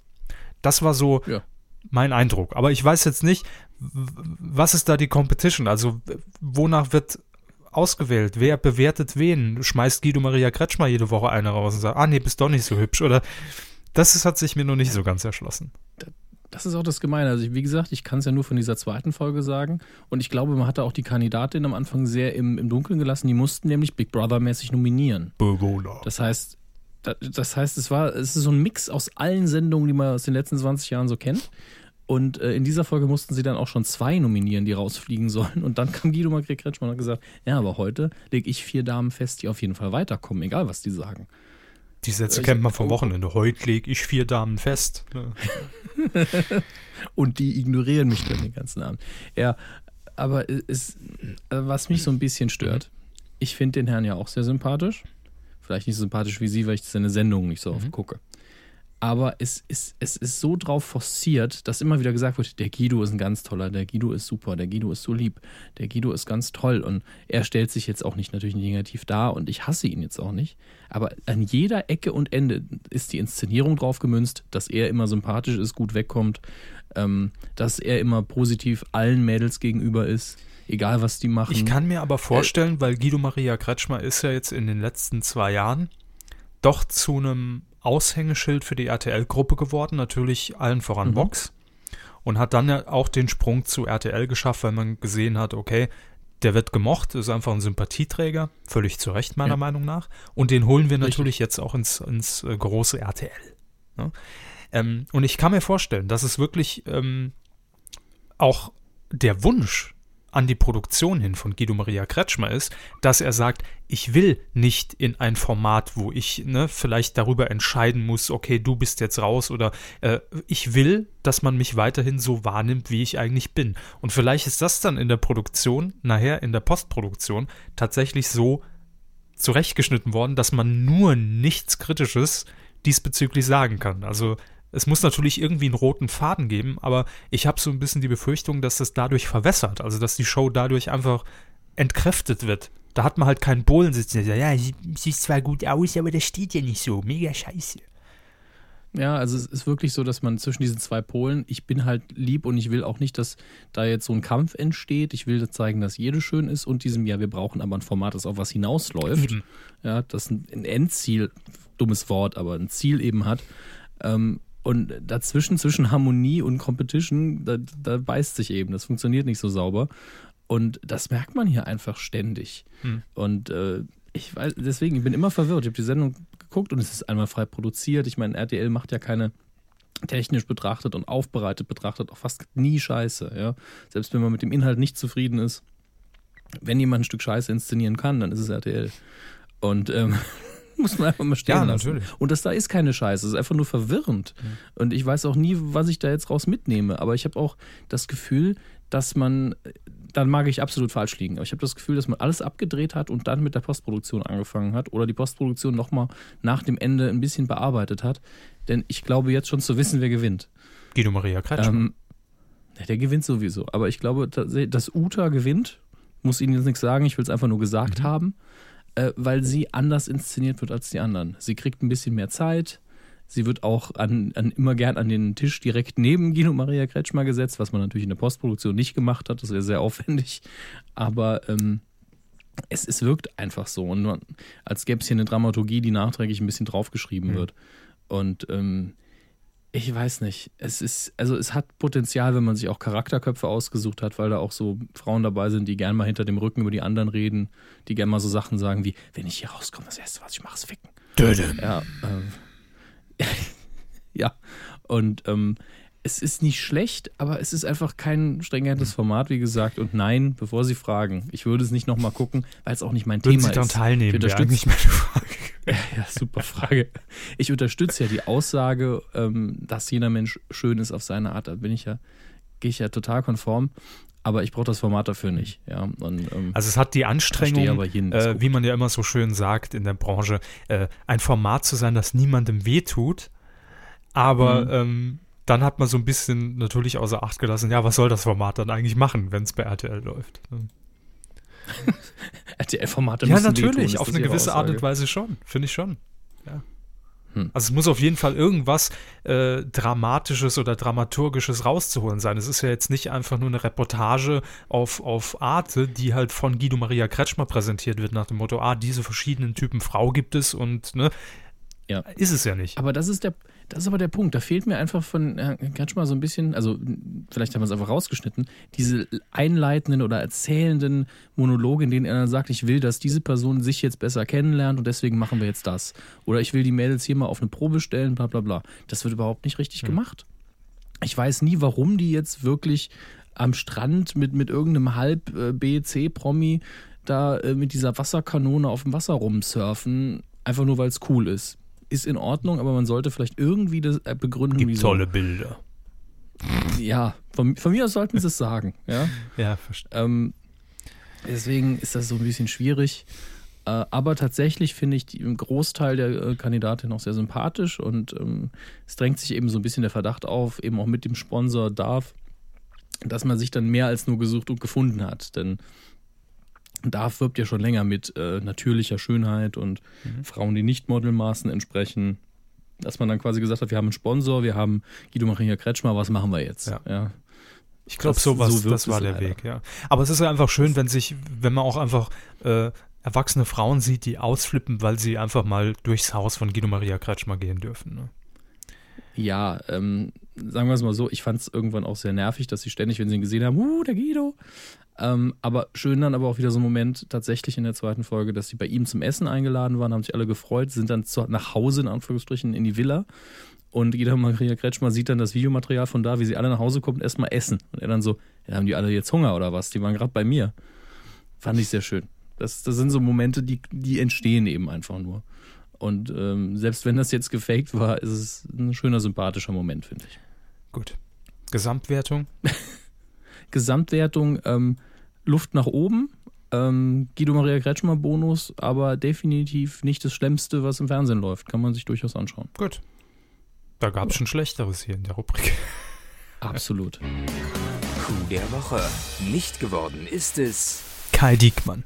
A: Das war so
B: Ja.
A: mein Eindruck. Aber ich weiß jetzt nicht, was ist da die Competition? Also wonach wird ausgewählt? Wer bewertet wen? Schmeißt Guido Maria Kretschmer jede Woche eine raus und sagt, ah nee, bist doch nicht so hübsch? Oder das ist, hat sich mir noch nicht so ganz erschlossen.
B: Das ist auch das Gemeine. Also, ich- wie gesagt, ich kann es ja nur von dieser zweiten Folge sagen. Und ich glaube, man hatte auch die Kandidatin am Anfang sehr im, im Dunkeln gelassen. Die mussten nämlich Big Brother-mäßig nominieren.
A: Bewohner.
B: Das heißt, das heißt, es war, es ist so ein Mix aus allen Sendungen, die man aus den letzten 20 Jahren so kennt. Und äh, in dieser Folge mussten sie dann auch schon zwei nominieren, die rausfliegen sollen. Und dann kam Guido Magret Kretschmann und hat gesagt, ja, aber heute lege ich vier Damen fest, die auf jeden Fall weiterkommen, egal was die sagen.
A: Die Sätze
B: Ich-
A: kennt man vom Wochenende. Heute lege ich vier Damen fest.
B: Und die ignorieren mich dann den ganzen Abend. Ja, aber es, äh, was mich so ein bisschen stört, ich finde den Herrn ja auch sehr sympathisch. Vielleicht nicht so sympathisch wie Sie, weil ich seine Sendungen nicht so oft gucke. Aber es ist, es ist so drauf forciert, dass immer wieder gesagt wird, der Guido ist ein ganz toller, der Guido ist super, der Guido ist so lieb, der Guido ist ganz toll. Und er stellt sich jetzt auch nicht natürlich negativ dar und ich hasse ihn jetzt auch nicht. Aber an jeder Ecke und Ende ist die Inszenierung drauf gemünzt, dass er immer sympathisch ist, gut wegkommt, ähm, dass er immer positiv allen Mädels gegenüber ist, egal was die machen.
A: Ich kann mir aber vorstellen, weil Guido Maria Kretschmer ist ja jetzt in den letzten zwei Jahren doch zu einem Aushängeschild für die RTL-Gruppe geworden, natürlich allen voran
B: Mhm.
A: Vox. Und hat dann ja auch den Sprung zu RTL geschafft, weil man gesehen hat, okay, der wird gemocht, ist einfach ein Sympathieträger, völlig zu Recht meiner
B: Ja.
A: Meinung nach. Und den holen wir
B: Richtig.
A: natürlich jetzt auch ins, ins äh, große RTL. Ne? Ähm, und ich kann mir vorstellen, dass es wirklich ähm, auch der Wunsch an die Produktion hin von Guido Maria Kretschmer ist, dass er sagt, ich will nicht in ein Format, wo ich ne, vielleicht darüber entscheiden muss, okay, du bist jetzt raus oder äh, ich will, dass man mich weiterhin so wahrnimmt, wie ich eigentlich bin. Und vielleicht ist das dann in der Produktion, nachher in der Postproduktion, tatsächlich so zurechtgeschnitten worden, dass man nur nichts Kritisches diesbezüglich sagen kann. Also es muss natürlich irgendwie einen roten Faden geben, aber ich habe so ein bisschen die Befürchtung, dass das dadurch verwässert, also dass die Show dadurch einfach entkräftet wird. Da hat man halt keinen Bohlen sitzen, der sagt, ja, sie- sieht zwar gut aus, aber das steht ja nicht so. Mega scheiße.
B: Ja, also es ist wirklich so, dass man zwischen diesen zwei Polen, ich bin halt lieb und ich will auch nicht, dass da jetzt so ein Kampf entsteht. Ich will zeigen, dass jede schön ist und diesem, ja, wir brauchen aber ein Format, das auf was hinausläuft.
A: Eben.
B: Ja, das ein, ein Endziel, dummes Wort, aber ein Ziel eben hat. Ähm, und dazwischen, zwischen Harmonie und Competition, da, da beißt sich eben. Das funktioniert nicht so sauber. Und das merkt man hier einfach ständig.
A: Hm.
B: Und äh, ich weiß, deswegen, ich bin immer verwirrt. Ich habe die Sendung geguckt und es ist einmal frei produziert. Ich meine, RTL macht ja keine technisch betrachtet und aufbereitet betrachtet auch fast nie Scheiße. Ja? Selbst wenn man mit dem Inhalt nicht zufrieden ist, wenn jemand ein Stück Scheiße inszenieren kann, dann ist es RTL. Und ähm, muss man einfach mal stehen
A: Ja,
B: lassen.
A: natürlich.
B: Und das da ist keine Scheiße, es ist einfach nur verwirrend. Und ich weiß auch nie, was ich da jetzt raus mitnehme. Aber ich habe auch das Gefühl, dass man, dann mag ich absolut falsch liegen, aber ich habe das Gefühl, dass man alles abgedreht hat und dann mit der Postproduktion angefangen hat oder die Postproduktion nochmal nach dem Ende ein bisschen bearbeitet hat. Denn ich glaube jetzt schon zu wissen, wer gewinnt.
A: Guido Maria Kretschmer.
B: Ähm, der gewinnt sowieso. Aber ich glaube, dass Uta gewinnt, muss Ihnen jetzt nichts sagen, ich will es einfach nur gesagt haben. Äh, weil sie anders inszeniert wird als die anderen. Sie kriegt ein bisschen mehr Zeit. Sie wird auch an, an, immer gern an den Tisch direkt neben Guido Maria Kretschmer gesetzt, was man natürlich in der Postproduktion nicht gemacht hat. Das wäre sehr aufwendig. Aber ähm, es, es wirkt einfach so. Und man, als gäbe es hier eine Dramaturgie, die nachträglich ein bisschen draufgeschrieben
A: Mhm.
B: wird. Und ähm, ich weiß nicht. Es ist, also es hat Potenzial, wenn man sich auch Charakterköpfe ausgesucht hat, weil da auch so Frauen dabei sind, die gern mal hinter dem Rücken über die anderen reden, die gern mal so Sachen sagen wie, wenn ich hier rauskomme, das erste, was ich mache, ist ficken. Ja, ähm, ja. Und ähm, es ist nicht schlecht, aber es ist einfach kein stringentes Format, wie gesagt. Und nein, bevor Sie fragen, ich würde es nicht nochmal gucken, weil es auch nicht mein
A: Würden
B: Thema
A: Sie daran
B: ist.
A: teilnehmen?
B: Ich unterstütze
A: eigentlich meine Frage.
B: ja, super Frage. Ich unterstütze ja die Aussage, ähm, dass jeder Mensch schön ist auf seine Art. Da bin ich ja, gehe ich ja total konform. Aber ich brauche das Format dafür nicht. Ja, und, ähm,
A: Also es hat die Anstrengung,
B: jeden,
A: äh, wie man ja immer so schön sagt in der Branche, äh, ein Format zu sein, das niemandem wehtut. Aber
B: Mhm.
A: ähm, dann hat man so ein bisschen natürlich außer Acht gelassen, ja, was soll das Format dann eigentlich machen, wenn es bei RTL läuft? ne?
B: RTL-Formate
A: Ja, natürlich,
B: ist
A: auf eine gewisse Art und
B: Aussage?
A: Weise schon, finde ich schon. Ja.
B: Hm.
A: Also es muss auf jeden Fall irgendwas äh, Dramatisches oder Dramaturgisches rauszuholen sein. Es ist ja jetzt nicht einfach nur eine Reportage auf, auf Arte, die halt von Guido Maria Kretschmer präsentiert wird, nach dem Motto, ah, diese verschiedenen Typen Frau gibt es und ne,
B: Ja.
A: ist es ja nicht.
B: Aber das ist der, das ist aber der Punkt. Da fehlt mir einfach von Herrn Kretschmer so ein bisschen, also vielleicht haben wir es einfach rausgeschnitten, diese einleitenden oder erzählenden Monologe, in denen er dann sagt, ich will, dass diese Person sich jetzt besser kennenlernt und deswegen machen wir jetzt das. Oder ich will die Mädels hier mal auf eine Probe stellen, bla bla bla. Das wird überhaupt nicht richtig gemacht. Ich weiß nie, warum die jetzt wirklich am Strand mit, mit irgendeinem Halb-B-C-Promi da äh, mit dieser Wasserkanone auf dem Wasser rumsurfen, einfach nur weil es cool ist. Ist in Ordnung, aber man sollte vielleicht irgendwie das äh, begründen,
A: Gibt
B: wieso.
A: tolle Bilder.
B: Ja, von, von mir aus sollten sie es sagen. Ja?
A: Ja, verstehe.
B: Ähm, deswegen ist das so ein bisschen schwierig. Äh, aber tatsächlich finde ich einen Großteil der äh, Kandidatin auch sehr sympathisch und ähm, es drängt sich eben so ein bisschen der Verdacht auf, eben auch mit dem Sponsor Darf, dass man sich dann mehr als nur gesucht und gefunden hat. Denn Darf wirbt ja schon länger mit äh, natürlicher Schönheit und Frauen, die nicht Modelmaßen entsprechen. Dass man dann quasi gesagt hat, wir haben einen Sponsor, wir haben Guido Maria Kretschmer, was machen wir jetzt?
A: Ja.
B: ja.
A: Ich glaube, sowas,
B: so
A: das war der
B: leider.
A: Weg, ja. Aber es ist ja einfach schön, wenn sich, wenn man auch einfach äh, erwachsene Frauen sieht, die ausflippen, weil sie einfach mal durchs Haus von Guido Maria Kretschmer gehen dürfen. Ne?
B: Ja, ähm, sagen wir es mal so, ich fand es irgendwann auch sehr nervig, dass sie ständig, wenn sie ihn gesehen haben, uh, der Guido. Ähm, aber schön dann aber auch wieder so ein Moment tatsächlich in der zweiten Folge, dass sie bei ihm zum Essen eingeladen waren, haben sich alle gefreut, sind dann zu, nach Hause in Anführungsstrichen in die Villa. Und Guido Maria Kretschmer sieht dann das Videomaterial von da, wie sie alle nach Hause kommen und erstmal essen. Und er dann so, ja, haben die alle jetzt Hunger oder was? Die waren gerade bei mir. Fand ich sehr schön. Das, das sind so Momente, die, die entstehen eben einfach nur. Und ähm, selbst wenn das jetzt gefaked war, ist es ein schöner, sympathischer Moment, finde ich.
A: Gut. Gesamtwertung?
B: Gesamtwertung, ähm, Luft nach oben. Ähm, Guido Maria Kretschmer Bonus, aber definitiv nicht das Schlimmste, was im Fernsehen läuft. Kann man sich durchaus anschauen.
A: Gut. Da gab es schon Schlechteres hier in der Rubrik.
B: Absolut.
C: Coup der Woche. Nicht geworden ist es.
A: Kai Diekmann.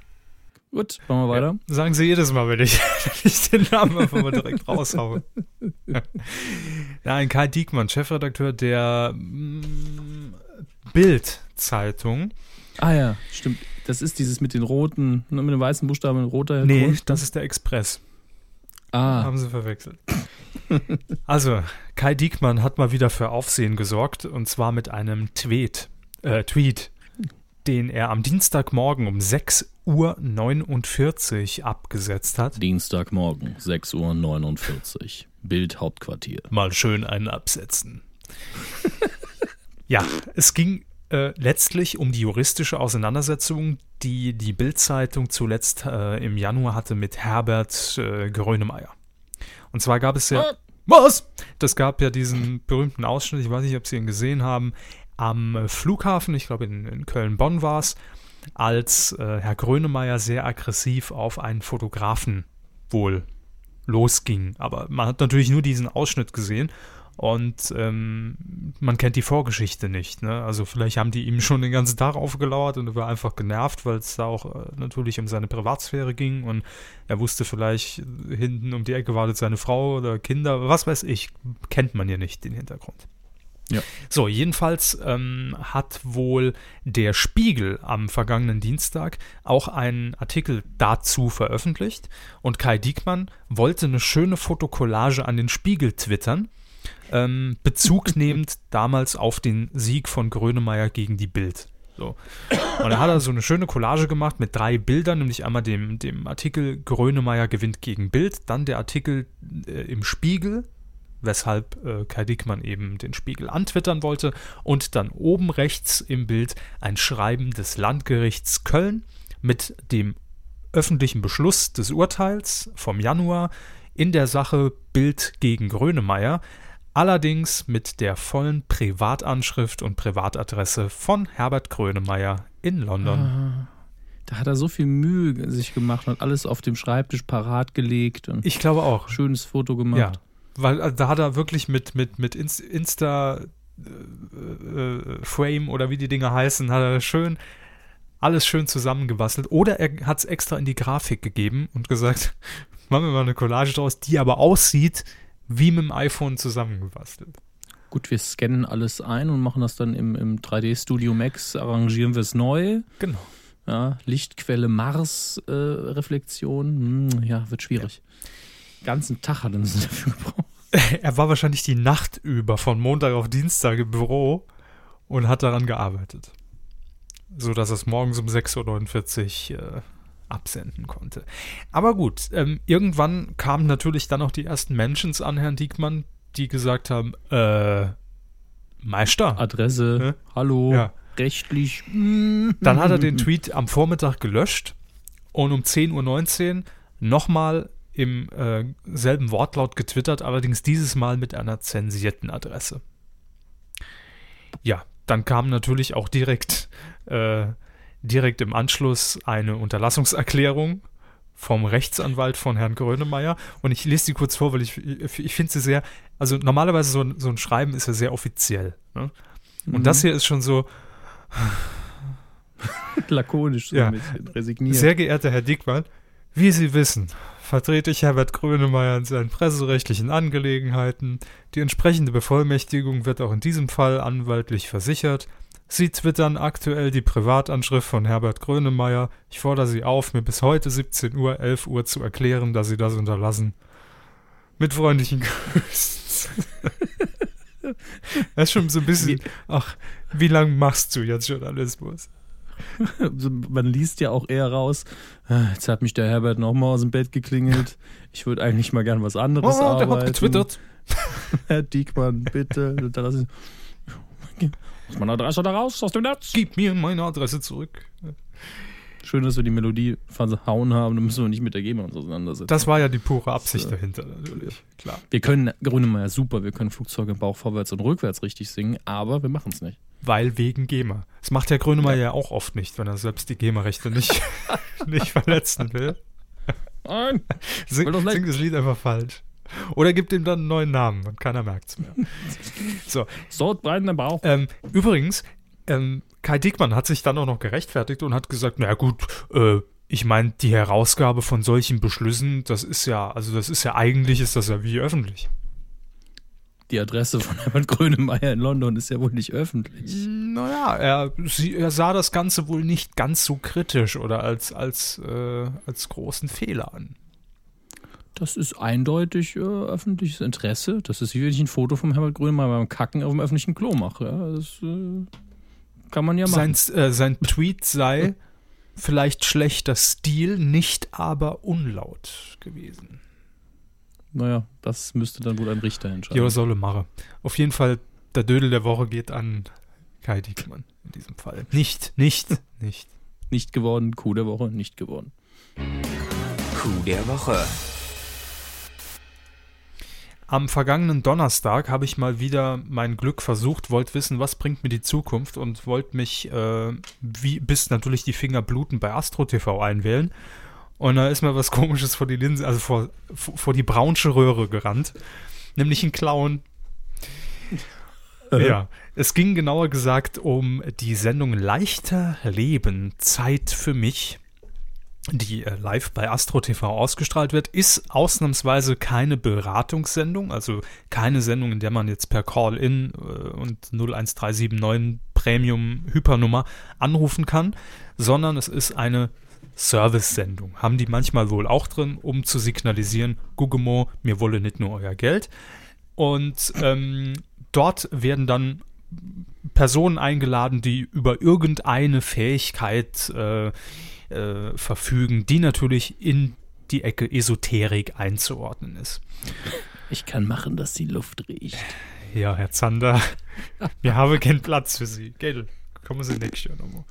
B: Gut, machen wir weiter.
A: Sagen Sie jedes Mal, wenn ich, wenn ich den Namen einfach mal direkt raushaue. Nein, Kai Diekmann, Chefredakteur der mm, Bild-Zeitung.
B: Ah ja, stimmt. Das ist dieses mit den roten, ne, mit den weißen Buchstaben, roter
A: Nee,
B: Grund.
A: das ist der Express.
B: Ah,
A: Haben Sie verwechselt. also, Kai Diekmann hat mal wieder für Aufsehen gesorgt und zwar mit einem Tweet, äh, Tweet, den er am Dienstagmorgen um 6.49 Uhr abgesetzt hat.
B: Dienstagmorgen, 6.49 Uhr. Bild Hauptquartier.
A: Mal schön einen absetzen. ja, es ging äh, letztlich um die juristische Auseinandersetzung, die die Bild-Zeitung zuletzt äh, im Januar hatte mit Herbert äh, Grönemeyer. Und zwar gab es ja. Was? Das gab ja diesen berühmten Ausschnitt, ich weiß nicht, ob Sie ihn gesehen haben, am äh, Flughafen, ich glaube in, in Köln-Bonn war es, als äh, Herr Grönemeyer sehr aggressiv auf einen Fotografen wohl losging. Aber man hat natürlich nur diesen Ausschnitt gesehen. Und ähm, man kennt die Vorgeschichte nicht. Ne? Also vielleicht haben die ihm schon den ganzen Tag aufgelauert und er war einfach genervt, weil es da auch äh, natürlich um seine Privatsphäre ging und er wusste vielleicht, äh, hinten um die Ecke wartet seine Frau oder Kinder, was weiß ich, kennt man ja nicht den Hintergrund.
B: Ja.
A: So, jedenfalls ähm, hat wohl der Spiegel am vergangenen Dienstag auch einen Artikel dazu veröffentlicht und Kai Diekmann wollte eine schöne Fotokollage an den Spiegel twittern, ähm, Bezug nehmend damals auf den Sieg von Grönemeyer gegen die Bild. So. Und da hat er so eine schöne Collage gemacht mit drei Bildern, nämlich einmal dem, dem Artikel Grönemeyer gewinnt gegen Bild, dann der Artikel äh, im Spiegel, weshalb äh, Kai Dickmann eben den Spiegel antwittern wollte. Und dann oben rechts im Bild ein Schreiben des Landgerichts Köln mit dem öffentlichen Beschluss des Urteils vom Januar in der Sache Bild gegen Grönemeyer, allerdings mit der vollen Privatanschrift und Privatadresse von Herbert Grönemeyer in London.
B: Ah, Da hat er so viel Mühe sich gemacht und alles auf dem Schreibtisch parat gelegt und
A: Ich glaube auch.
B: schönes Foto gemacht.
A: Ja, weil äh, da hat er wirklich mit, mit, mit Inst- Insta äh, äh, Frame oder wie die Dinger heißen, hat er schön alles schön zusammengebastelt. Oder er hat es extra in die Grafik gegeben und gesagt, machen wir mal eine Collage draus, die aber aussieht wie mit dem iPhone zusammengebastelt.
B: Gut, wir scannen alles ein und machen das dann im, im 3D Studio Max, arrangieren wir es neu.
A: Genau.
B: Ja, Lichtquelle Mars äh, hm, ja, wird schwierig. Ganzen Tag hat er uns dafür gebraucht.
A: Er war wahrscheinlich die Nacht über von Montag auf Dienstag im Büro und hat daran gearbeitet. So dass er es morgens um 6.49 Uhr äh, absenden konnte. Aber gut, ähm, irgendwann kamen natürlich dann auch die ersten Mentions an Herrn Diekmann, die gesagt haben, äh, Meister.
B: Adresse,
A: Ja.
B: hallo,
A: Ja.
B: rechtlich.
A: Dann hat er den Tweet am Vormittag gelöscht und um 10.19 Uhr nochmal im äh, selben Wortlaut getwittert, allerdings dieses Mal mit einer zensierten Adresse. Ja, dann kam natürlich auch direkt, äh, direkt im Anschluss eine Unterlassungserklärung vom Rechtsanwalt von Herrn Grönemeyer und ich lese die kurz vor, weil ich, ich, finde sie sehr, also normalerweise so, ein- so ein Schreiben ist ja sehr offiziell. Ne? Und
B: Mhm.
A: das hier ist schon so,
B: lakonisch so
A: Ja.
B: mit resigniert.
A: Sehr geehrter Herr Dickmann, wie Sie wissen, vertrete ich Herbert Grönemeyer in seinen presserechtlichen Angelegenheiten. Die entsprechende Bevollmächtigung wird auch in diesem Fall anwaltlich versichert. Sie twittern aktuell die Privatanschrift von Herbert Grönemeyer. Ich fordere Sie auf, mir bis heute 17 Uhr, 11 Uhr zu erklären, dass Sie das unterlassen. Mit freundlichen Grüßen. das ist schon so ein bisschen, ach, wie lange machst du jetzt Journalismus?
B: Man liest ja auch eher raus, "Ah, jetzt hat mich der Herbert nochmal aus dem Bett geklingelt. Ich würde eigentlich mal gern was anderes
A: Oh, der
B: arbeiten.
A: hat getwittert.
B: Herr Diekmann, bitte. Aus meiner Adresse da raus, aus dem Netz.
A: Gib mir meine Adresse zurück.
B: Schön, dass wir die Melodie verhauen haben, dann müssen wir nicht mit der GEMA uns auseinandersetzen.
A: Das war ja die pure Absicht
B: So.
A: dahinter, natürlich. Klar.
B: wir können, Grünemeyer, super, wir können Flugzeuge im Bauch vorwärts und rückwärts richtig singen, aber wir machen es nicht.
A: Weil wegen GEMA. Das macht der Grönemeyer ja. auch oft nicht, wenn er selbst die GEMA-Rechte nicht, nicht verletzen will.
B: Nein.
A: Sing, singt das Lied einfach falsch. Oder gibt ihm dann einen neuen Namen und keiner merkt es mehr. So,
B: Sodbreiten im Bauch.
A: ähm, übrigens, ähm, Kai Dickmann hat sich dann auch noch gerechtfertigt und hat gesagt, na gut, äh, ich meine, die Herausgabe von solchen Beschlüssen, das ist ja, also das ist ja eigentlich, ist das ja wie öffentlich.
B: Die Adresse von Herbert Grönemeyer in London ist ja wohl nicht öffentlich.
A: Naja, er, sie, er sah das Ganze wohl nicht ganz so kritisch oder als, als, äh, als großen Fehler an.
B: Das ist eindeutig äh, öffentliches Interesse. Das ist wie wenn ich ein Foto vom Herbert Grönemeyer beim Kacken auf dem öffentlichen Klo mache. Ja, das äh, kann man ja machen.
A: Sein, äh, sein Tweet sei vielleicht schlechter Stil, nicht aber unlaut gewesen.
B: naja, das müsste dann wohl ein Richter entscheiden.
A: Ja, solle mache. Auf jeden Fall, der Dödel der Woche geht an Kai Diekmann in diesem Fall. Nicht, nicht, nicht.
B: Nicht geworden, Coup der Woche, nicht geworden.
C: Coup der Woche.
A: Am vergangenen Donnerstag habe ich mal wieder mein Glück versucht, wollte wissen, was bringt mir die Zukunft und wollte mich äh, wie, bis natürlich die Finger bluten bei Astro TV einwählen. Und da ist mir was komisches vor die Linse, also vor, vor die braunsche Röhre gerannt. Nämlich ein Clown. ja, es ging genauer gesagt um die Sendung Leichter Leben, Zeit für mich, die äh, live bei Astro TV ausgestrahlt wird, ist ausnahmsweise keine Beratungssendung, also keine Sendung, in der man jetzt per Call-In äh, und 01379 Premium Hypernummer anrufen kann, sondern es ist eine Service-Sendung. Haben die manchmal wohl auch drin, um zu signalisieren, Guggemo, mir wolle nicht nur euer Geld. Und ähm, dort werden dann Personen eingeladen, die über irgendeine Fähigkeit äh, äh, verfügen, die natürlich in die Ecke Esoterik einzuordnen ist.
B: Ich kann machen, dass die Luft riecht.
A: Ja, Herr Zander, wir haben keinen Platz für Sie. Gell, kommen Sie nächstes Jahr nochmal.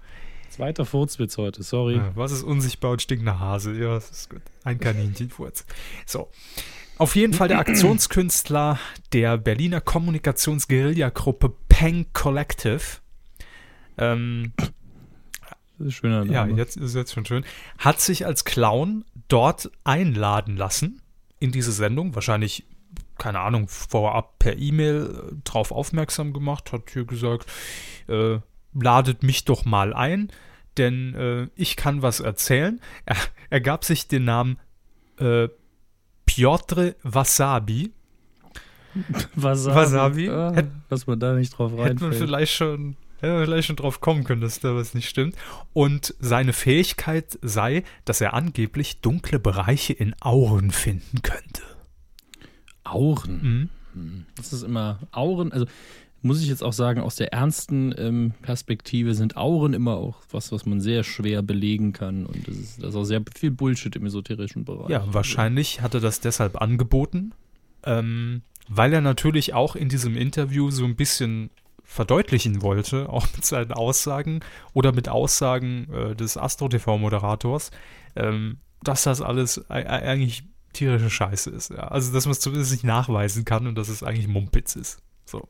B: Zweiter Furzwitz heute, sorry.
A: Ja, was ist unsichtbar und stinkt nach Hase? Ja, das ist gut. Ein Kaninchenfurz. So. Auf jeden Fall der Aktionskünstler der Berliner Kommunikations-Guerilla-Gruppe Peng Collective. Ähm,
B: Schöner
A: ja,
B: Name.
A: jetzt ist jetzt schon schön. Hat sich als Clown dort einladen lassen in diese Sendung. Wahrscheinlich, keine Ahnung, vorab per E-Mail äh, drauf aufmerksam gemacht. Hat hier gesagt, äh, ladet mich doch mal ein, denn äh, ich kann was erzählen. Er, er gab sich den Namen äh, Piotr Wasabi.
B: Wasabi.
A: Wasabi.
B: Ah,
A: Hätt-
B: dass man da nicht drauf
A: Hätte man vielleicht schon, hätte man vielleicht schon drauf kommen können, dass da was nicht stimmt. Und seine Fähigkeit sei, dass er angeblich dunkle Bereiche in Auren finden könnte.
B: Auren.
A: Mhm.
B: Das ist immer Auren, also muss ich jetzt auch sagen, aus der ernsten ähm, Perspektive sind Auren immer auch was, was man sehr schwer belegen kann. Und das ist, das ist auch sehr viel Bullshit im esoterischen Bereich.
A: Ja, wahrscheinlich hat er das deshalb angeboten, ähm, weil er natürlich auch in diesem Interview so ein bisschen verdeutlichen wollte, auch mit seinen Aussagen oder mit Aussagen äh, des Astro-TV-Moderators, ähm, dass das alles eigentlich tierische Scheiße ist. Ja. Also, dass man es zumindest nicht nachweisen kann und dass es eigentlich Mumpitz ist. So.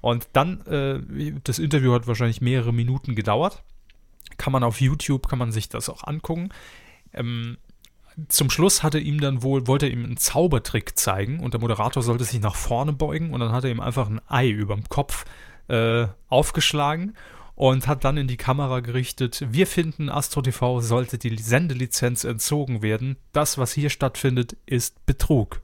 A: Und dann, äh, das Interview hat wahrscheinlich mehrere Minuten gedauert. Kann man auf YouTube, kann man sich das auch angucken. Ähm, zum Schluss hatte ihm dann wohl, wollte er ihm einen Zaubertrick zeigen und der Moderator sollte sich nach vorne beugen und dann hat er ihm einfach ein Ei überm Kopf äh, aufgeschlagen und hat dann in die Kamera gerichtet, wir finden, Astro TV sollte die Sendelizenz entzogen werden. Das, was hier stattfindet, ist Betrug.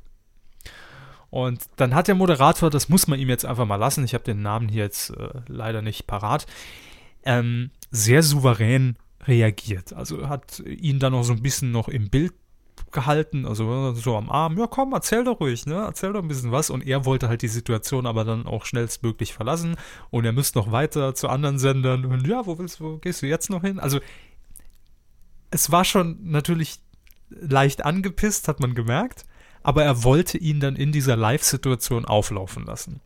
A: Und dann hat der Moderator, das muss man ihm jetzt einfach mal lassen, ich habe den Namen hier jetzt äh, leider nicht parat, ähm, sehr souverän reagiert. Also hat ihn dann noch so ein bisschen noch im Bild gehalten, also so am Arm, ja komm, erzähl doch ruhig, ne, erzähl doch ein bisschen was. Und er wollte halt die Situation aber dann auch schnellstmöglich verlassen und er müsste noch weiter zu anderen Sendern und ja, wo willst du, wo gehst du jetzt noch hin? Also es war schon natürlich leicht angepisst, hat man gemerkt, aber er wollte ihn dann in dieser Live-Situation auflaufen lassen.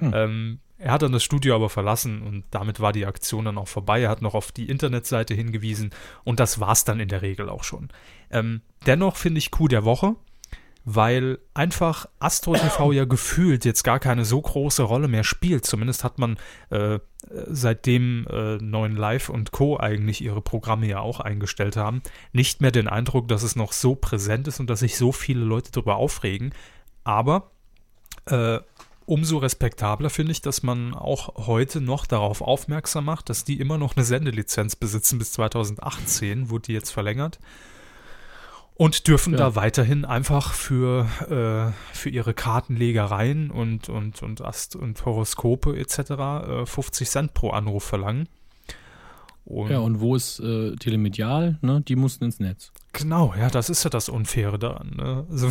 A: Ähm, er hat dann das Studio aber verlassen und damit war die Aktion dann auch vorbei. Er hat noch auf die Internetseite hingewiesen und das war's dann in der Regel auch schon. Ähm, dennoch finde ich Coup der Woche, weil einfach Astro TV ja gefühlt jetzt gar keine so große Rolle mehr spielt. Zumindest hat man äh, seitdem äh, 9 Live und Co. eigentlich ihre Programme ja auch eingestellt haben, nicht mehr den Eindruck, dass es noch so präsent ist und dass sich so viele Leute darüber aufregen. Aber äh, umso respektabler finde ich, dass man auch heute noch darauf aufmerksam macht, dass die immer noch eine Sendelizenz besitzen bis 2018, wurde die jetzt verlängert. Und dürfen
B: Ja.
A: da weiterhin einfach für, äh, für ihre Kartenlegereien und, und, und Ast und Horoskope etc. Äh, 50 Cent pro Anruf verlangen. Und
B: Ja, und wo ist äh, telemedial? Ne? Die mussten ins Netz.
A: Genau, ja, das ist ja das Unfaire daran. Ne? Also,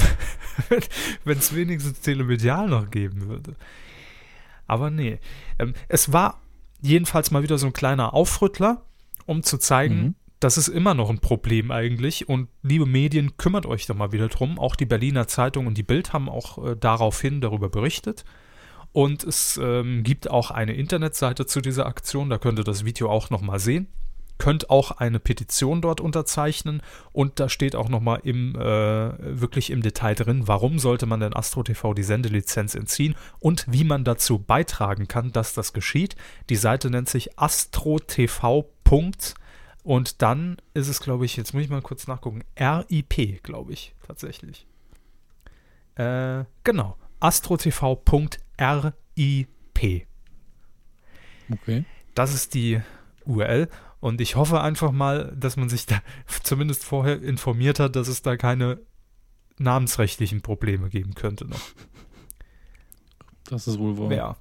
A: wenn es wenigstens Telemedial noch geben würde. Aber nee. Ähm, es war jedenfalls mal wieder so ein kleiner Aufrüttler, um zu zeigen,
B: Mhm.
A: das ist immer noch ein Problem eigentlich. Und liebe Medien, kümmert euch da mal wieder drum. Auch die Berliner Zeitung und die Bild haben auch äh, daraufhin darüber berichtet. Und es ähm, gibt auch eine Internetseite zu dieser Aktion, da könnt ihr das Video auch nochmal sehen. Könnt auch eine Petition dort unterzeichnen und da steht auch nochmal im, äh, wirklich im Detail drin, warum sollte man denn Astro TV die Sendelizenz entziehen und wie man dazu beitragen kann, dass das geschieht. Die Seite nennt sich astrotv. Und dann ist es, glaube ich, jetzt muss ich mal kurz nachgucken, RIP, glaube ich, tatsächlich. Äh, genau, astrotv.rip.
B: Okay.
A: Das ist die URL. Und ich hoffe einfach mal, dass man sich da zumindest vorher informiert hat, dass es da keine namensrechtlichen Probleme geben könnte noch.
B: Das ist wohl wahr.
A: Ja,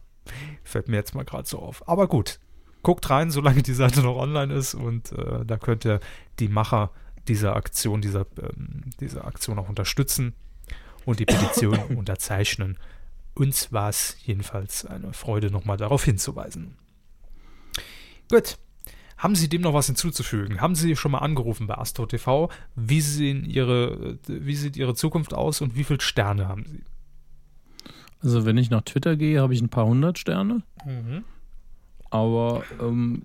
A: fällt mir jetzt mal gerade so auf. Aber gut, guckt rein, solange die Seite noch online ist und äh, da könnt ihr die Macher dieser Aktion, dieser, ähm, dieser Aktion auch unterstützen und die Petition unterzeichnen. Uns war es jedenfalls eine Freude, nochmal darauf hinzuweisen. Gut. Haben Sie dem noch was hinzuzufügen? Haben Sie schon mal angerufen bei Astro TV? Wie, sehen Ihre, wie sieht Ihre Zukunft aus und wie viele Sterne haben Sie?
B: Also wenn ich nach Twitter gehe, habe ich ein paar hundert Sterne. Aber ähm,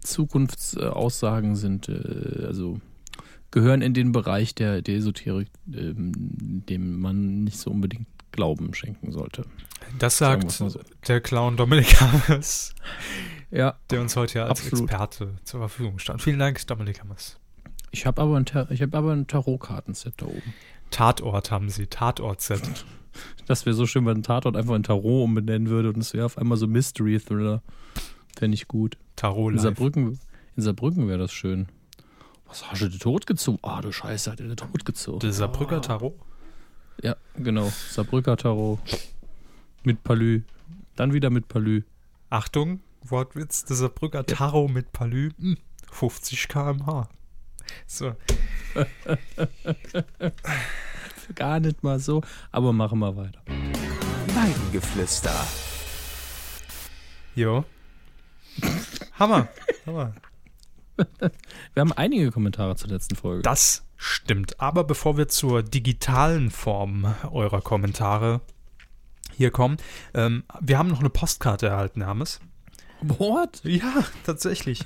B: Zukunftsaussagen sind, äh, also gehören in den Bereich der, der Esoterik, ähm, dem man nicht so unbedingt Glauben schenken sollte.
A: Das sagt
B: so.
A: der Clown Dominik Hammers,
B: Ja,
A: der uns heute ja als
B: Absolut.
A: Experte zur Verfügung stand. Vielen Dank, Dominik Hammers.
B: ich habe aber ein, ich hab aber ein Tarotkartenset da oben.
A: Tatort haben Sie, Tatort-Set.
B: Das wäre so schön, wenn ein Tatort einfach in Tarot umbenennen würde und es wäre auf einmal so Mystery Thriller. Fände ich gut.
A: Tarot
B: In. Saarbrücken, in Saarbrücken wäre das schön. Was hast du den Tod gezogen? Ah, du Scheiße, hat er den Tod gezogen.
A: Der Saarbrücker Tarot.
B: Ja, genau. Saarbrücker Tarot. Mit Palü. Dann wieder mit Palü.
A: Achtung, Wortwitz, der Saarbrücker Tarot mit Palü. Hm, 50 km/h. So,
B: Gar nicht mal so. Aber machen wir weiter.
C: Weidengeflüster.
A: jo. Hammer. Hammer.
B: Wir haben einige Kommentare zur letzten Folge.
A: Das stimmt. Aber bevor wir zur digitalen Form eurer Kommentare hier kommen, ähm, wir haben noch eine Postkarte erhalten, Hermes.
B: What?
A: Ja, tatsächlich.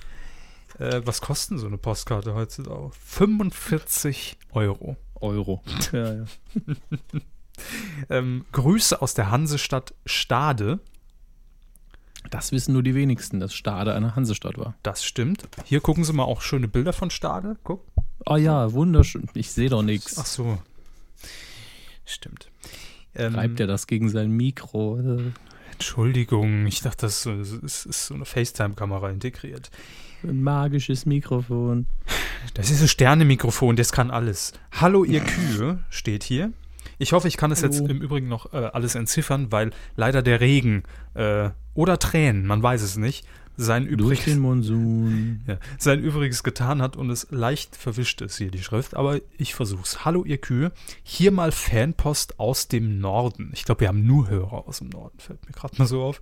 A: Äh, was kosten so eine Postkarte heutzutage? 45 Euro.
B: Euro. Ja, ja.
A: Ähm, Grüße aus der Hansestadt Stade.
B: Das wissen nur die wenigsten, dass Stade eine Hansestadt war.
A: Das stimmt. Hier gucken Sie mal auch schöne Bilder von Stade. Guck.
B: Oh ja, wunderschön. Ich sehe doch nichts.
A: Ach so. Stimmt. Ähm,
B: Reibt er das gegen sein Mikro?
A: Entschuldigung, ich dachte, das ist so, es ist so eine FaceTime-Kamera integriert.
B: Ein magisches Mikrofon.
A: Das ist ein Sterne-Mikrofon, das kann alles. Hallo, ihr Kühe, steht hier. Ich hoffe, ich kann es jetzt im Übrigen noch äh, alles entziffern, weil leider der Regen äh, oder Tränen, man weiß es nicht, sein,
B: Durch
A: Übriges,
B: den Monsun.
A: ja, sein Übriges getan hat und es leicht verwischt ist hier die Schrift. Aber ich versuch's. Hallo, ihr Kühe. Hier mal Fanpost aus dem Norden. Ich glaube, wir haben nur Hörer aus dem Norden, fällt mir gerade mal so auf.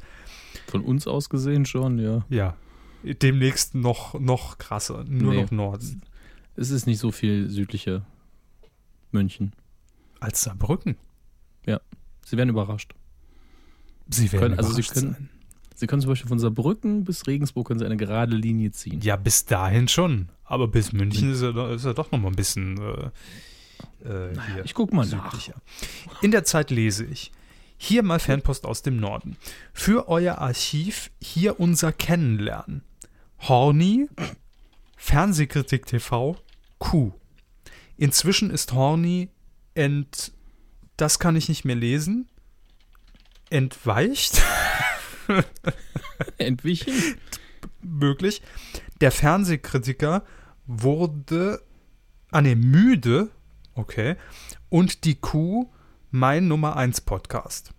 B: Von uns aus gesehen schon, ja.
A: Ja, demnächst noch, noch krasser. Nur
B: Nee.
A: noch Norden.
B: Es ist nicht so viel südlicher München.
A: Als Saarbrücken.
B: Sie werden überrascht.
A: Sie werden
B: Können- also Sie
A: überrascht
B: können-
A: sein.
B: Sie können zum Beispiel von Saarbrücken bis Regensburg können Sie eine gerade Linie ziehen.
A: Ja, bis dahin schon. Aber bis München ist er, do- ist er doch noch mal ein bisschen äh, äh, hier
B: ich guck mal nach.
A: südlicher. In der Zeit lese ich. Hier mal Fanpost aus dem Norden. Für euer Archiv hier unser Kennenlernen. Horny, Fernsehkritik TV, Q. Inzwischen ist Horny ent... Das kann ich nicht mehr lesen. Entweicht.
B: Entwichen?
A: möglich. Der Fernsehkritiker wurde, ah ne, müde, okay, und die Kuh mein Nummer 1 Podcast.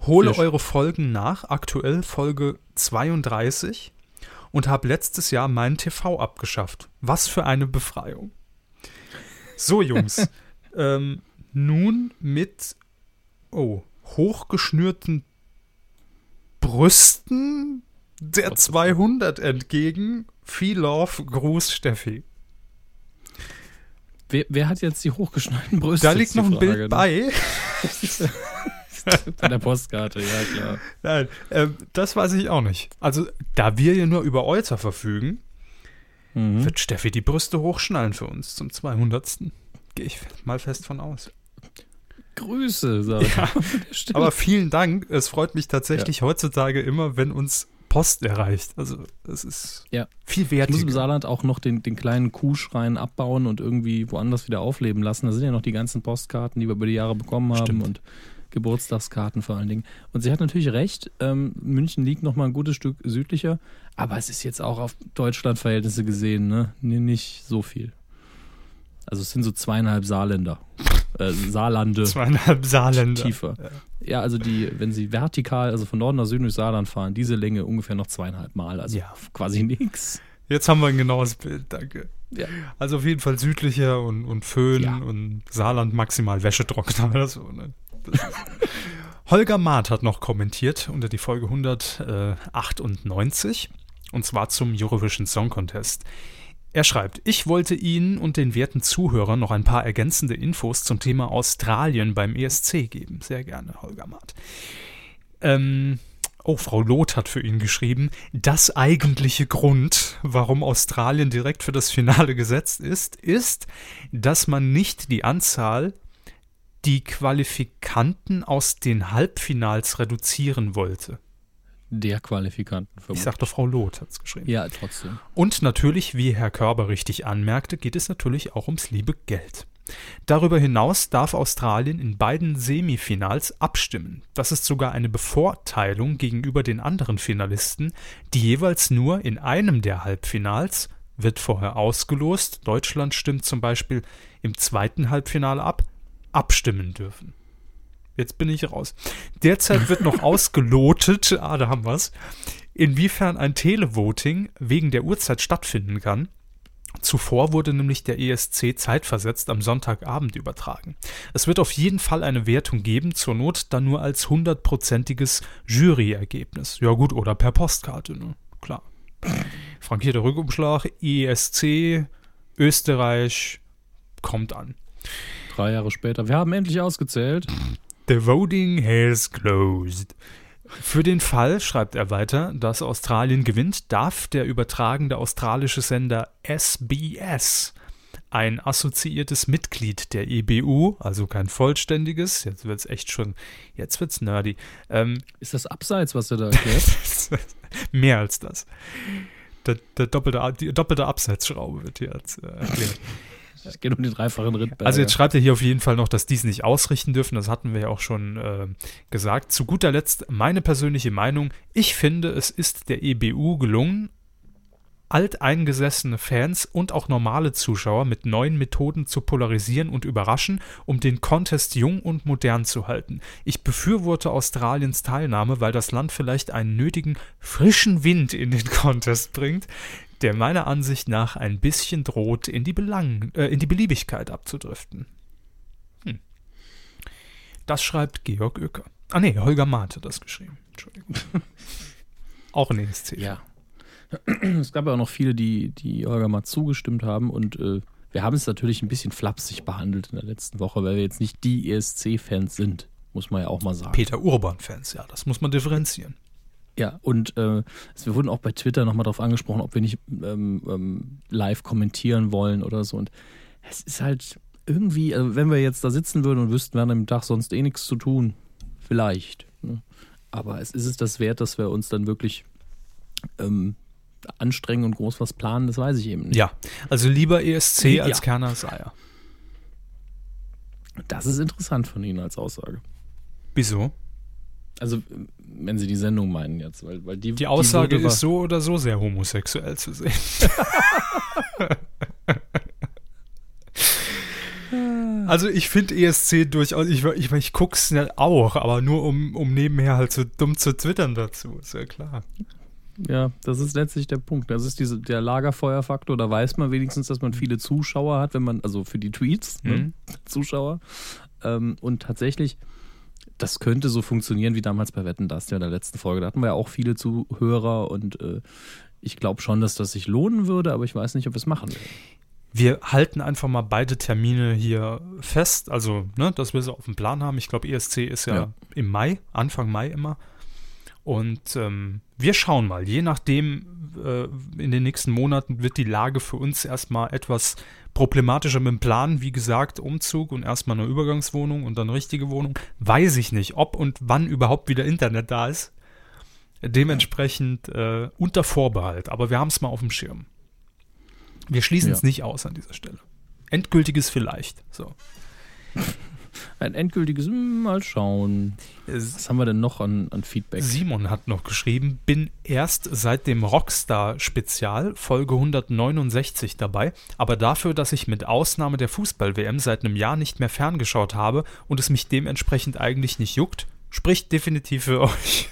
A: Hole
B: schön.
A: eure Folgen nach, aktuell Folge 32 und habe letztes Jahr meinen TV abgeschafft. Was für eine Befreiung. So, Jungs, ähm, nun mit, oh, hochgeschnürten Brüsten der 200 entgegen. Viel Love, Gruß Steffi.
B: Wer, wer hat jetzt die hochgeschneideten Brüste?
A: Da liegt noch ein
B: Frage,
A: Bild
B: ne?
A: bei.
B: Bei der Postkarte, ja klar.
A: Nein, ähm, das weiß ich auch nicht. Also, da wir ja nur über Euter verfügen,
B: Mhm.
A: wird Steffi die Brüste hochschnallen für uns zum 200. Gehe ich mal fest von aus.
B: Grüße, sag ich.
A: Ja, aber vielen Dank. Es freut mich tatsächlich heutzutage immer, wenn uns Post erreicht. Also, das ist
B: Ja.
A: viel wert.
B: Ich muss im Saarland auch noch den, den kleinen Kuhschrein abbauen und irgendwie woanders wieder aufleben lassen. Da sind ja noch die ganzen Postkarten, die wir über die Jahre bekommen haben.
A: Stimmt.
B: Und Geburtstagskarten vor allen Dingen. Und sie hat natürlich recht, ähm, München liegt noch mal ein gutes Stück südlicher, aber es ist jetzt auch auf Deutschland-Verhältnisse gesehen, ne? Nee, nicht so viel. Also es sind so zweieinhalb Saarländer. Äh, Saarlande.
A: Zweieinhalb Saarländer.
B: Tiefer. Ja, also die, wenn sie vertikal, also von Norden nach Süden durch Saarland fahren, diese Länge ungefähr noch zweieinhalb Mal. Also
A: Ja.
B: quasi nichts.
A: Jetzt haben wir ein genaues Bild, danke.
B: Ja.
A: Also auf jeden Fall südlicher und, und Föhn
B: Ja.
A: und Saarland maximal Wäschetrockner oder so. Ne? Holger Maat hat noch kommentiert unter die Folge 198 und zwar zum Eurovision Song Contest. Er schreibt, ich wollte Ihnen und den werten Zuhörern noch ein paar ergänzende Infos zum Thema Australien beim ESC geben. Sehr gerne, Holger Maat. Ähm, oh, Frau Loth hat für ihn geschrieben, das eigentliche Grund, warum Australien direkt für das Finale gesetzt ist, ist, dass man nicht die Anzahl, die Qualifikanten aus den Halbfinals reduzieren wollte.
B: Der Qualifikanten
A: Ich
B: vermutlich.
A: sagte, Frau Loth hat es geschrieben.
B: Ja, trotzdem.
A: Und natürlich, wie Herr Körber richtig anmerkte, geht es natürlich auch ums liebe Geld. Darüber hinaus darf Australien in beiden Semifinals abstimmen. Das ist sogar eine Bevorteilung gegenüber den anderen Finalisten, die jeweils nur in einem der Halbfinals, wird vorher ausgelost, Deutschland stimmt zum Beispiel im zweiten Halbfinale ab, abstimmen dürfen. Jetzt bin ich raus. Derzeit wird noch ausgelotet, ah, da haben wir's, inwiefern ein Televoting wegen der Uhrzeit stattfinden kann. Zuvor wurde nämlich der ESC zeitversetzt am Sonntagabend übertragen. Es wird auf jeden Fall eine Wertung geben, zur Not dann nur als hundertprozentiges Juryergebnis. Ja gut, oder per Postkarte, ne? Klar. Frankierter Rückumschlag, ESC, Österreich, kommt an.
B: Drei Jahre später. Wir haben endlich ausgezählt.
A: The voting has closed. Für den Fall, schreibt er weiter, dass Australien gewinnt, darf der übertragende australische Sender SBS, ein assoziiertes Mitglied der EBU, also kein vollständiges, jetzt wird's echt schon, jetzt wird's nerdy, ähm,
B: Ist das abseits, was er da erklärt?
A: mehr als das. Der, der doppelte, die doppelte Abseitsschraube wird hier jetzt äh, erklärt.
B: Es geht um den dreifachen Rittberger.
A: Also jetzt schreibt er hier auf jeden Fall noch, dass die es nicht ausrichten dürfen. Das hatten wir ja auch schon äh, gesagt. Zu guter Letzt meine persönliche Meinung. Ich finde, es ist der EBU gelungen, alteingesessene Fans und auch normale Zuschauer mit neuen Methoden zu polarisieren und überraschen, um den Contest jung und modern zu halten. Ich befürworte Australiens Teilnahme, weil das Land vielleicht einen nötigen frischen Wind in den Contest bringt, der meiner Ansicht nach ein bisschen droht, in die, Belang äh, in die Beliebigkeit abzudriften. Hm. Das schreibt Georg Oecker. Ah nee, Holger Maat hat das geschrieben. Entschuldigung. Auch ein ESC.
B: Ja. Es gab ja auch noch viele, die, die Holger mal zugestimmt haben und äh, wir haben es natürlich ein bisschen flapsig behandelt in der letzten Woche, weil wir jetzt nicht die ESC-Fans sind, muss man ja auch mal sagen.
A: Peter Urban-Fans, ja, das muss man differenzieren.
B: Ja, und äh, wir wurden auch bei Twitter nochmal darauf angesprochen, ob wir nicht ähm, ähm, live kommentieren wollen oder so. Und es ist halt irgendwie, also wenn wir jetzt da sitzen würden und wüssten, wir haben am Tag sonst eh nichts zu tun, vielleicht. Ne? Aber es ist es das wert, dass wir uns dann wirklich ähm, anstrengen und groß was planen, das weiß ich eben nicht.
A: Ja, also lieber ESC
B: Ja.
A: als Kerner Eier.
B: Das ist interessant von Ihnen als Aussage.
A: Wieso?
B: Also, wenn Sie die Sendung meinen jetzt, weil, weil die,
A: Die Aussage
B: wurde
A: ist so oder so sehr homosexuell zu sehen. also ich finde ESC durchaus, ich, ich, ich guck's ja auch, aber nur um, um nebenher halt so dumm zu twittern dazu, ist ja klar.
B: Ja, das ist letztlich der Punkt. Das ist diese, der Lagerfeuerfaktor. Da weiß man wenigstens, dass man viele Zuschauer hat, wenn man, also für die Tweets, ne?
A: Mhm.
B: Zuschauer. Ähm, und tatsächlich, das könnte so funktionieren wie damals bei Wetten, das ja in der letzten Folge. Da hatten wir ja auch viele Zuhörer und äh, ich glaube schon, dass das sich lohnen würde, aber ich weiß nicht, ob wir es machen werden.
A: Wir halten einfach mal beide Termine hier fest, also, ne, dass wir sie auf dem Plan haben. Ich glaube, ESC ist ja,
B: Ja.
A: im Mai, Anfang Mai immer. Und ähm, wir schauen mal, je nachdem, äh, in den nächsten Monaten wird die Lage für uns erstmal etwas problematischer mit dem Plan. Wie gesagt, Umzug und erstmal eine Übergangswohnung und dann richtige Wohnung. Weiß ich nicht, ob und wann überhaupt wieder Internet da ist. Dementsprechend äh, unter Vorbehalt, aber wir haben es mal auf dem Schirm. Wir schließen es
B: Ja.
A: nicht aus an dieser Stelle. Endgültiges vielleicht. So.
B: Ein endgültiges, hm, mal schauen. Was haben wir denn noch an, an Feedback?
A: Simon hat noch geschrieben, bin erst seit dem Rockstar-Spezial Folge 169 dabei, aber dafür, dass ich mit Ausnahme der Fußball-WM seit einem Jahr nicht mehr ferngeschaut habe und es mich dementsprechend eigentlich nicht juckt, spricht definitiv für euch.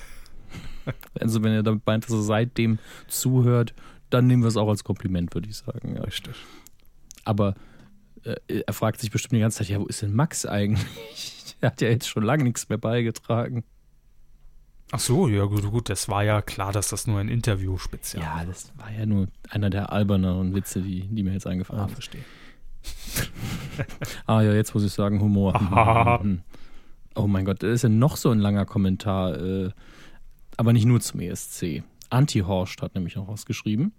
B: Also wenn ihr damit meint, dass er seitdem zuhört, dann nehmen wir es auch als Kompliment, würde ich sagen. Ja.
A: Richtig.
B: Aber äh, er fragt sich bestimmt die ganze Zeit, ja, wo ist denn Max eigentlich? er hat ja jetzt schon lange nichts mehr beigetragen.
A: Ach so, ja gut, gut, das war ja klar, dass das nur ein Interview-Spezial
B: Ja, das war ja nur einer der alberneren Witze, die, die mir jetzt eingefallen
A: Ah,
B: sind.
A: verstehe.
B: Ah ja, jetzt muss ich sagen, Humor.
A: Aha.
B: oh mein Gott, das ist ja noch so ein langer Kommentar, äh, aber nicht nur zum ESC. Anti-Horst hat nämlich noch was geschrieben.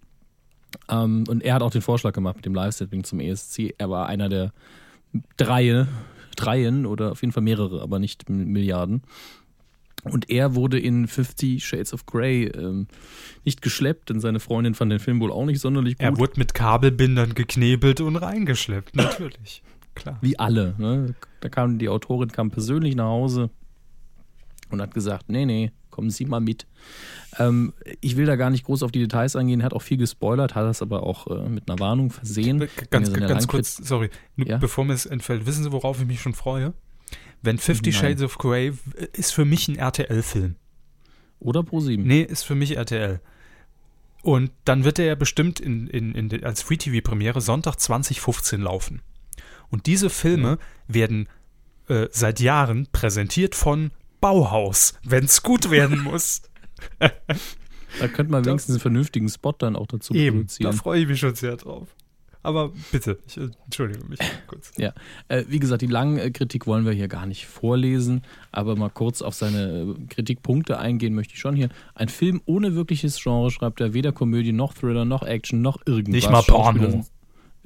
B: Ähm, und er hat auch den Vorschlag gemacht mit dem Live-Setting zum ESC. Er war einer der drei, dreien oder auf jeden Fall mehrere, aber nicht Milliarden. Und er wurde in Fifty Shades of Grey ähm, nicht geschleppt, denn seine Freundin fand den Film wohl auch nicht sonderlich gut.
A: Er wurde mit Kabelbindern geknebelt und reingeschleppt, natürlich. Klar.
B: Wie alle. Ne? Da kam die Autorin kam persönlich nach Hause und hat gesagt, nee, nee, kommen Sie mal mit. Ähm, ich will da gar nicht groß auf die Details eingehen, hat auch viel gespoilert, hat das aber auch äh, mit einer Warnung versehen.
A: Ganz, ganz
B: Langkrit-
A: kurz, sorry,
B: Ja?
A: bevor mir es entfällt, wissen Sie, worauf ich mich schon freue? Wenn Fifty. Shades of Grey ist für mich ein RTL-Film.
B: Oder Pro7.
A: Nee, ist für mich RTL. Und dann wird er ja bestimmt in, in, in, als Free-TV-Premiere Sonntag 2015 laufen. Und diese Filme werden äh, seit Jahren präsentiert von Bauhaus, wenn es gut werden muss.
B: Da könnte man wenigstens einen vernünftigen Spot dann auch dazu
A: Eben, da
B: produzieren.
A: freue ich mich schon sehr drauf. Aber bitte, ich äh, entschuldige mich kurz.
B: Ja, äh, wie gesagt, die lange äh, Kritik wollen wir hier gar nicht vorlesen, aber mal kurz auf seine äh, Kritikpunkte eingehen möchte ich schon hier. Ein Film ohne wirkliches Genre schreibt er weder Komödie noch Thriller noch Action noch irgendwas.
A: Nicht mal
B: Schauspieler
A: Porno.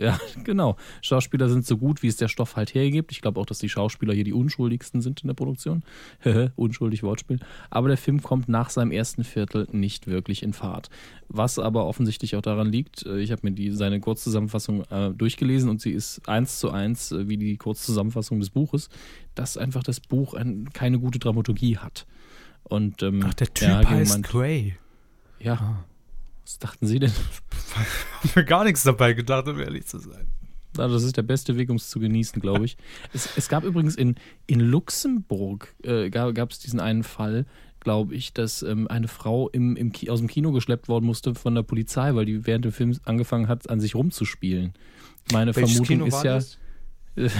B: Ja, genau. Schauspieler sind so gut, wie es der Stoff halt hergibt. Ich glaube auch, dass die Schauspieler hier die unschuldigsten sind in der Produktion. Unschuldig Wortspiel. Aber der Film kommt nach seinem ersten Viertel nicht wirklich in Fahrt. Was aber offensichtlich auch daran liegt, äh, ich habe mir die, seine Kurzzusammenfassung äh, durchgelesen und sie ist eins zu eins äh, wie die Kurzzusammenfassung des Buches, dass einfach das Buch ein, keine gute Dramaturgie hat. Und, ähm,
A: Ach, der Typ
B: ja,
A: heißt
B: mein-
A: Gray.
B: Ja. Was dachten Sie denn?
A: Hab mir gar nichts dabei gedacht, um ehrlich zu sein.
B: Ja, das ist der beste Weg, um es zu genießen, glaube ich. es, es gab übrigens in, in Luxemburg, äh, gab es diesen einen Fall, glaube ich, dass ähm, eine Frau im, im aus dem Kino geschleppt worden musste von der Polizei, weil die während dem Film angefangen hat, an sich rumzuspielen. Meine
A: Welches
B: Vermutung
A: Kino
B: ist ja,
A: das?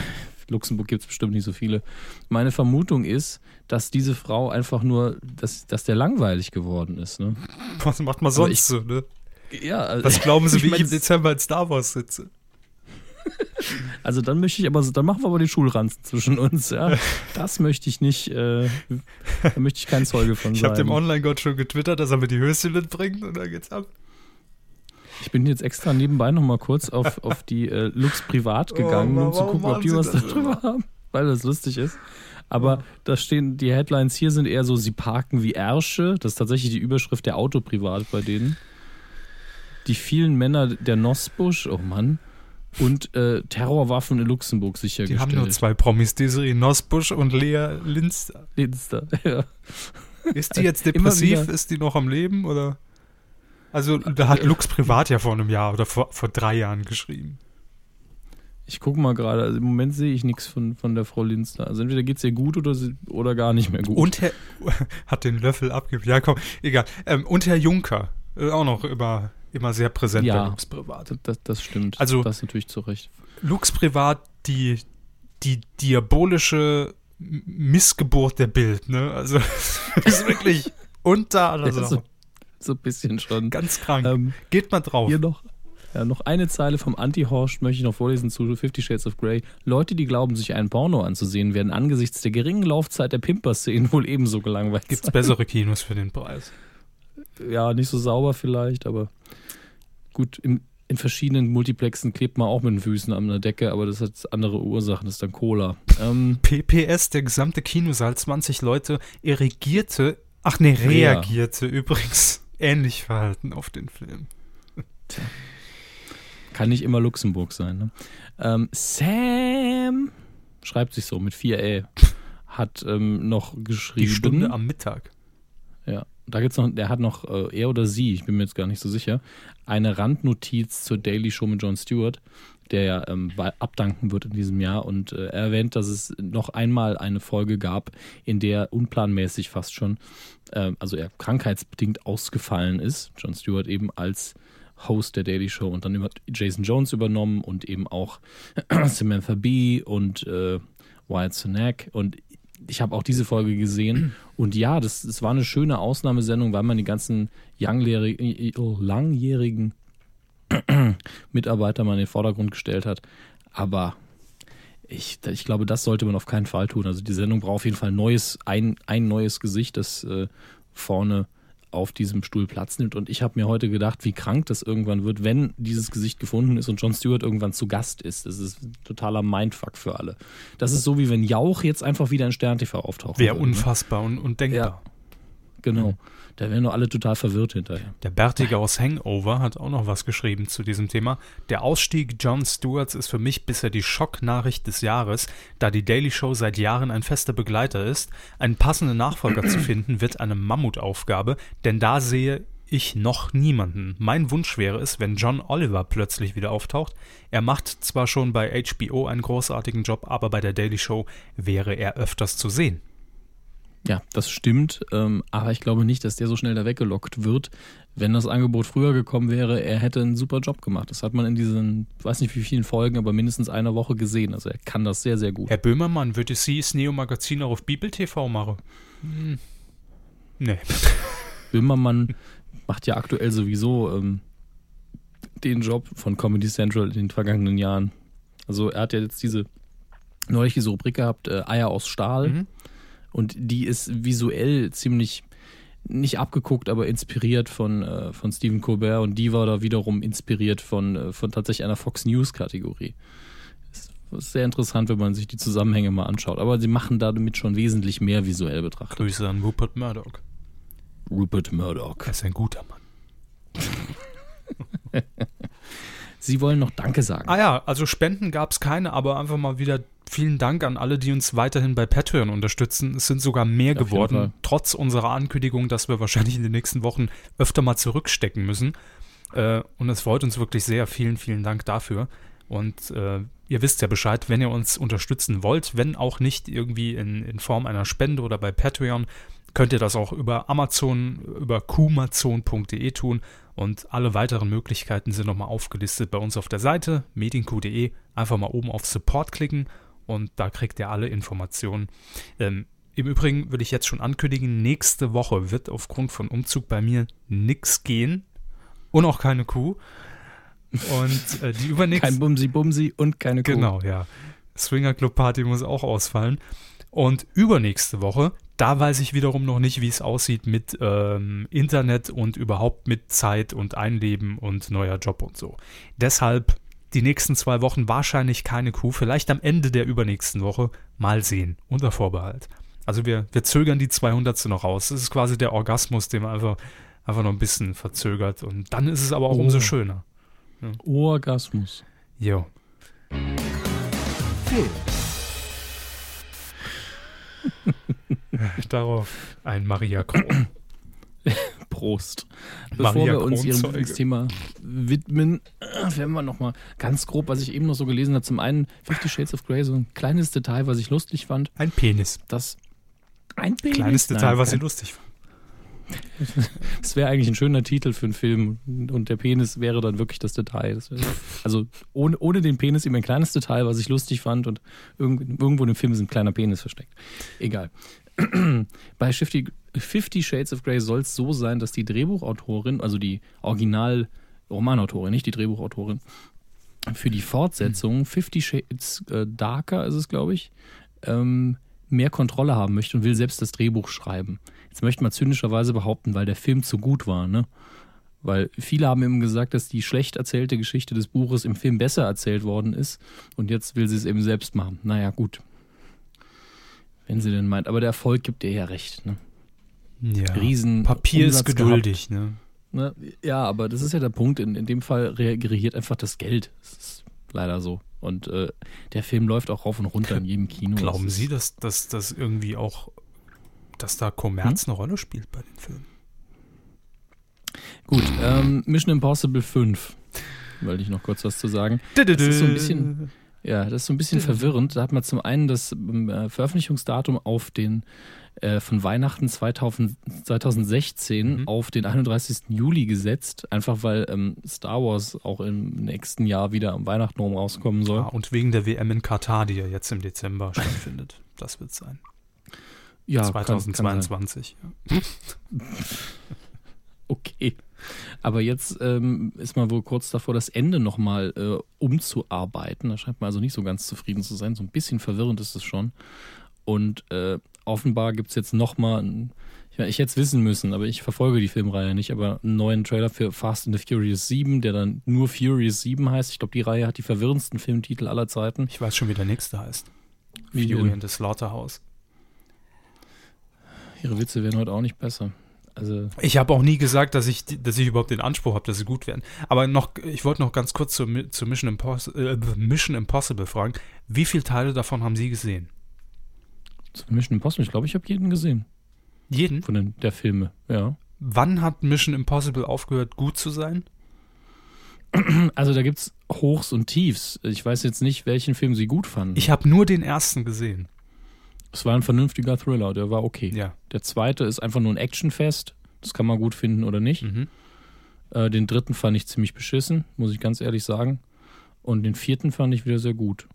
B: Luxemburg gibt es bestimmt nicht so viele. Meine Vermutung ist, dass diese Frau einfach nur, dass, dass der langweilig geworden ist. Ne?
A: Was macht man sonst
B: ich-
A: so, ne?
B: Ja, also,
A: Was glauben Sie,
B: ich
A: wie ich
B: mein,
A: im Dezember in Star Wars sitze?
B: Also dann möchte ich aber, dann machen wir aber den Schulranzen zwischen uns, ja. Das möchte ich nicht, äh, da möchte ich kein Zeuge von
A: Ich
B: sein.
A: habe dem Online-Gott schon getwittert, dass er mir die Höschen mitbringt und dann geht's ab.
B: Ich bin jetzt extra nebenbei nochmal kurz auf, auf die äh, Lux Privat gegangen,
A: Oh,
B: um zu gucken, ob die was darüber
A: immer?
B: haben, weil das lustig ist. Aber da stehen, die Headlines hier sind eher so, sie parken wie Ärsche. Das ist tatsächlich die Überschrift der Auto privat bei denen. Die vielen Männer der Nosbusch, oh Mann. Und äh, Terrorwaffen in Luxemburg
A: Die
B: sichergestellt.
A: haben nur zwei Promis, Desiree Nosbusch und Lea Linster.
B: Linster, ja.
A: Ist die jetzt depressiv? Ist die noch am Leben? Oder? Also, da hat Lux Privat ja vor einem Jahr oder vor, vor drei Jahren geschrieben.
B: Ich gucke mal gerade, also im Moment sehe ich nichts von, von der Frau Linster. Also entweder geht es ihr gut oder, sie, oder gar nicht mehr gut.
A: Und Herr, hat den Löffel abgegeben. Ja, komm, egal. Ähm, und Herr Juncker, äh, auch noch immer, immer sehr präsent
B: Ja.
A: bei Lux Privat.
B: das, das, stimmt.
A: Also-
B: das natürlich zu Recht.
A: Lux Privat, die, die diabolische Missgeburt der Bild, ne? Also, ist wirklich unter aller Sau.
B: so, ein bisschen schon.
A: Ganz krank.
B: Ähm,
A: Geht mal drauf.
B: hier noch, ja, noch eine Zeile vom Anti-Horst möchte ich noch vorlesen zu Fifty Shades of Grey. Leute, die glauben, sich einen Porno anzusehen, werden angesichts der geringen Laufzeit der Pimper-Szenen wohl ebenso gelangweilt
A: Gibt's
B: sein.
A: bessere Kinos für den Preis?
B: Ja, nicht so sauber vielleicht, aber gut, im, in verschiedenen Multiplexen klebt man auch mit den Füßen an der Decke, aber das hat andere Ursachen, das ist dann Cola. Ähm,
A: PPS, der gesamte Kinosaal, 20 Leute, erregierte, ach nee,
B: Rea.
A: reagierte übrigens ähnlich verhalten auf den Film.
B: Kann nicht immer Luxemburg sein. Ne? Ähm, Sam schreibt sich so mit 4Ä, hat ähm, noch geschrieben.
A: Die Stunde am Mittag.
B: Ja, da gibt's noch, der hat noch, äh, er oder sie, ich bin mir jetzt gar nicht so sicher, eine Randnotiz zur Daily Show mit Jon Stewart, der ja ähm, abdanken wird in diesem Jahr und äh, er erwähnt, dass es noch einmal eine Folge gab, in der unplanmäßig fast schon, äh, also er krankheitsbedingt ausgefallen ist, Jon Stewart eben als Host der Daily Show und dann hat Jason Jones übernommen und eben auch Samantha Bee und äh, Wyatt Cenac. Und ich habe auch diese Folge gesehen und ja, das, das war eine schöne Ausnahmesendung, weil man die ganzen langjährigen, langjährigen Mitarbeiter mal in den Vordergrund gestellt hat. Aber ich, ich glaube, das sollte man auf keinen Fall tun. Also die Sendung braucht auf jeden Fall neues, ein, ein neues Gesicht, das äh, vorne auf diesem Stuhl Platz nimmt. Und ich habe mir heute gedacht, wie krank das irgendwann wird, wenn dieses Gesicht gefunden ist und Jon Stewart irgendwann zu Gast ist. Das ist ein totaler Mindfuck für alle. Das ist so, wie wenn Jauch jetzt einfach wieder in Stern TV auftaucht.
A: Wäre unfassbar und, und denkbar.
B: Genau. Da wären doch alle total verwirrt hinterher.
A: Der Bärtige aus Hangover hat auch noch was geschrieben zu diesem Thema. Der Ausstieg Jon Stewarts ist für mich bisher die Schocknachricht des Jahres, da die Daily Show seit Jahren ein fester Begleiter ist. Einen passenden Nachfolger zu finden wird eine Mammutaufgabe, denn da sehe ich noch niemanden. Mein Wunsch wäre es, wenn John Oliver plötzlich wieder auftaucht. Er macht zwar schon bei HBO einen großartigen Job, aber bei der Daily Show wäre er öfters zu sehen.
B: Ja, das stimmt. Ähm, aber ich glaube nicht, dass der so schnell da weggelockt wird. Wenn das Angebot früher gekommen wäre, er hätte einen super Job gemacht. Das hat man in diesen, weiß nicht wie vielen Folgen, aber mindestens einer Woche gesehen. Also er kann das sehr, sehr gut.
A: Herr Böhmermann, würde Sie das Neo-Magazin auch auf Bibel TV machen? Hm. Nee.
B: Böhmermann macht ja aktuell sowieso ähm, den Job von Comedy Central in den vergangenen Jahren. Also er hat ja jetzt diese neulich diese Rubrik gehabt, äh, Eier aus Stahl.
A: Mhm.
B: Und die ist visuell ziemlich nicht abgeguckt, aber inspiriert von, äh, von Stephen Colbert und die war da wiederum inspiriert von, äh, von tatsächlich einer Fox News Kategorie. Ist, ist sehr interessant, wenn man sich die Zusammenhänge mal anschaut. Aber sie machen damit schon wesentlich mehr visuell betrachtet.
A: Grüße an Rupert Murdoch.
B: Rupert Murdoch.
A: Er ist ein guter Mann.
B: Sie wollen noch Danke sagen.
A: Ah ja, also Spenden gab es keine, aber einfach mal wieder vielen Dank an alle, die uns weiterhin bei Patreon unterstützen. Es sind sogar mehr
B: Auf
A: geworden, trotz unserer Ankündigung, dass wir wahrscheinlich in den nächsten Wochen öfter mal zurückstecken müssen. Äh, und es freut uns wirklich sehr. Vielen, vielen Dank dafür. Und äh, ihr wisst ja Bescheid, wenn ihr uns unterstützen wollt, wenn auch nicht irgendwie in, in Form einer Spende oder bei Patreon, könnt ihr das auch über Amazon, über kumazon.de tun. Und alle weiteren Möglichkeiten sind nochmal aufgelistet bei uns auf der Seite medienq.de. Einfach mal oben auf Support klicken und da kriegt ihr alle Informationen. Ähm, Im Übrigen will ich jetzt schon ankündigen, nächste Woche wird aufgrund von Umzug bei mir nichts gehen und auch keine Kuh. Und äh, die übernächste.
B: Kein Bumsi Bumsi und keine Kuh.
A: Genau, ja. Swinger Club Party muss auch ausfallen. Und übernächste Woche, da weiß ich wiederum noch nicht, wie es aussieht mit ähm, Internet und überhaupt mit Zeit und Einleben und neuer Job und so. Deshalb die nächsten zwei Wochen wahrscheinlich keine Kuh, vielleicht am Ende der übernächsten Woche mal sehen, unter Vorbehalt. Also wir, wir zögern die 200. noch raus. Das ist quasi der Orgasmus, den man einfach, einfach noch ein bisschen verzögert. Und dann ist es aber auch
B: Oh.
A: umso schöner.
B: Orgasmus.
A: Jo.
C: Film.
A: Darauf ein Maria Kron.
B: Prost. Bevor
A: Maria
B: wir uns Ihrem. Lieblingsthema widmen, äh, werden wir nochmal ganz grob, was ich eben noch so gelesen habe. Zum einen Fifty Shades of Grey, so ein kleines Detail, was ich lustig fand.
A: Ein Penis.
B: Das ein Penis.
A: Kleines Detail,
B: Nein,
A: was sie
B: kein-
A: lustig fand.
B: Das wäre eigentlich ein schöner Titel für einen Film und der Penis wäre dann wirklich das Detail. Das also ohne, ohne den Penis eben ein kleines Detail, was ich lustig fand und irgend, irgendwo in dem Film ist ein kleiner Penis versteckt. Egal. Bei Fifty, Fifty Shades of Grey soll es so sein, dass die Drehbuchautorin, also die Original-Romanautorin, nicht die Drehbuchautorin, für die Fortsetzung Fifty Shades äh, Darker ist es, glaube ich, ähm, mehr Kontrolle haben möchte und will selbst das Drehbuch schreiben. Jetzt möchte man zynischerweise behaupten, weil der Film zu gut war, ne? Weil viele haben eben gesagt, dass die schlecht erzählte Geschichte des Buches im Film besser erzählt worden ist und jetzt will sie es eben selbst machen. Naja, gut. Wenn sie denn meint. Aber der Erfolg gibt ihr ja recht, ne?
A: Ja.
B: Riesen
A: Papier ist
B: Umsatz
A: geduldig, ne?
B: Ne? Ja, aber das ist ja der Punkt. In, in dem Fall reagiert einfach das Geld. Es ist leider so. Und äh, der Film läuft auch rauf und runter in jedem Kino.
A: Glauben
B: Das
A: Sie,
B: ist-
A: dass das irgendwie auch, dass da Kommerz
B: Hm?
A: eine Rolle spielt bei den Filmen?
B: Gut, ähm, Mission Impossible 5. Wollte ich noch kurz was zu sagen. Das ist so ein bisschen, ja, das ist so ein bisschen verwirrend. Da hat man zum einen das ähm, äh, Veröffentlichungsdatum auf den äh, von Weihnachten 2000, 2016
A: Mhm.
B: auf den 31. Juli gesetzt, einfach weil ähm, Star Wars auch im nächsten Jahr wieder am Weihnachten rum rauskommen soll.
A: Ah, und wegen der WM in Katar, die ja jetzt im Dezember stattfindet. Das wird sein.
B: Ja, kann- kann sein.
A: 2022. ja.
B: Okay. Aber jetzt ähm, ist man wohl kurz davor, das Ende nochmal äh, umzuarbeiten. Da scheint man also nicht so ganz zufrieden zu sein. So ein bisschen verwirrend ist es schon. Und äh, offenbar gibt es jetzt nochmal, ich, meine, ich hätte es wissen müssen, aber ich verfolge die Filmreihe nicht, aber einen neuen Trailer für Fast and the Furious 7, der dann nur Furious 7 heißt. Ich glaube, die Reihe hat die verwirrendsten Filmtitel aller Zeiten.
A: Ich weiß schon, wie der nächste heißt.
B: Wie
A: Fury and the Slaughterhouse.
B: Ihre Witze werden heute auch nicht besser. Also,
A: Ich habe auch nie gesagt, dass ich, dass ich überhaupt den Anspruch habe, dass sie gut werden. Aber noch, ich wollte noch ganz kurz zu, zu Mission, Impos äh, Mission Impossible fragen. Wie viele Teile davon haben Sie gesehen?
B: zu Mission Impossible, ich glaube, ich habe jeden gesehen
A: Jeden?
B: von den, der Filme, ja.
A: Wann hat Mission Impossible aufgehört, gut zu sein?
B: Also da gibt's Hochs und Tiefs. Ich weiß jetzt nicht, welchen Film Sie gut fanden.
A: Ich habe nur den ersten gesehen.
B: Es war ein vernünftiger Thriller, der war okay.
A: Ja.
B: Der zweite ist einfach nur ein Actionfest. Das kann man gut finden oder nicht.
A: Mhm.
B: Äh, den dritten fand ich ziemlich beschissen, muss ich ganz ehrlich sagen. Und den vierten fand ich wieder sehr gut.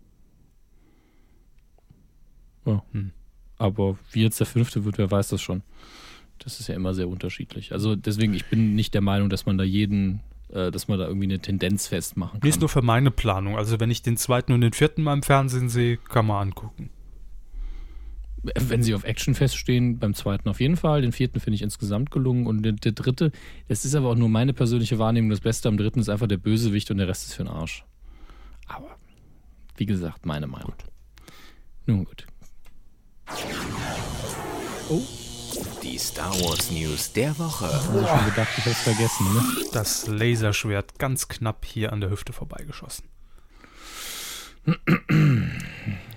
B: Ja.
A: Hm.
B: Aber wie jetzt der fünfte wird, wer weiß das schon. Das ist ja immer sehr unterschiedlich. Also deswegen, ich bin nicht der Meinung, dass man da jeden, äh, dass man da irgendwie eine Tendenz festmachen kann.
A: nur für meine Planung. Also wenn ich den zweiten und den vierten mal im Fernsehen sehe, kann man angucken.
B: Wenn sie auf Action feststehen, beim zweiten auf jeden Fall. Den vierten finde ich insgesamt gelungen. Und der, der dritte, das ist aber auch nur meine persönliche Wahrnehmung. Das Beste am dritten ist einfach der Bösewicht und der Rest ist für den Arsch. Aber, wie gesagt, meine Meinung. Nun gut.
C: Die Star Wars News der Woche.
B: Also schon gedacht, ich hätte es vergessen. Ne?
A: Das Laserschwert ganz knapp hier an der Hüfte vorbeigeschossen.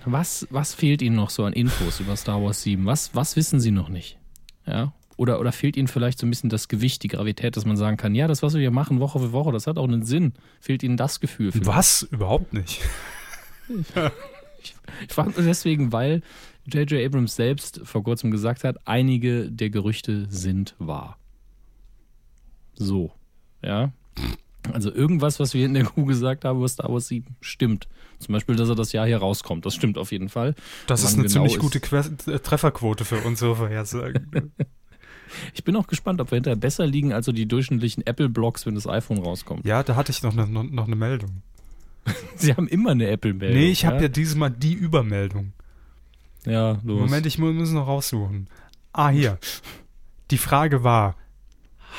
B: Was, was fehlt Ihnen noch so an Infos über Star Wars 7? Was, was wissen Sie noch nicht? Ja? Oder, oder fehlt Ihnen vielleicht so ein bisschen das Gewicht, die Gravität, dass man sagen kann, ja, das, was wir hier machen, Woche für Woche, das hat auch einen Sinn. Fehlt Ihnen das Gefühl?
A: Was? Überhaupt nicht.
B: Ich frage nur deswegen, weil J.J. Abrams selbst vor kurzem gesagt hat, einige der Gerüchte sind wahr. So, ja. Also irgendwas, was wir in der Kuh gesagt haben über Star Wars 7, stimmt. Zum Beispiel, dass er das Jahr hier rauskommt. Das stimmt auf jeden Fall.
A: Das ist eine
B: genau
A: ziemlich
B: ist-
A: gute Que äh, Trefferquote für unsere Vorhersagen.
B: Ich bin auch gespannt, ob wir hinterher besser liegen als so die durchschnittlichen Apple-Blocks, wenn das iPhone rauskommt.
A: ja, da hatte ich noch eine, noch, eine Meldung.
B: Sie haben immer eine Apple-Meldung.
A: Nee, ich habe ja dieses Mal die Übermeldung.
B: Ja, los.
A: Moment, ich mu- muss noch raussuchen. Ah, hier. Die Frage war,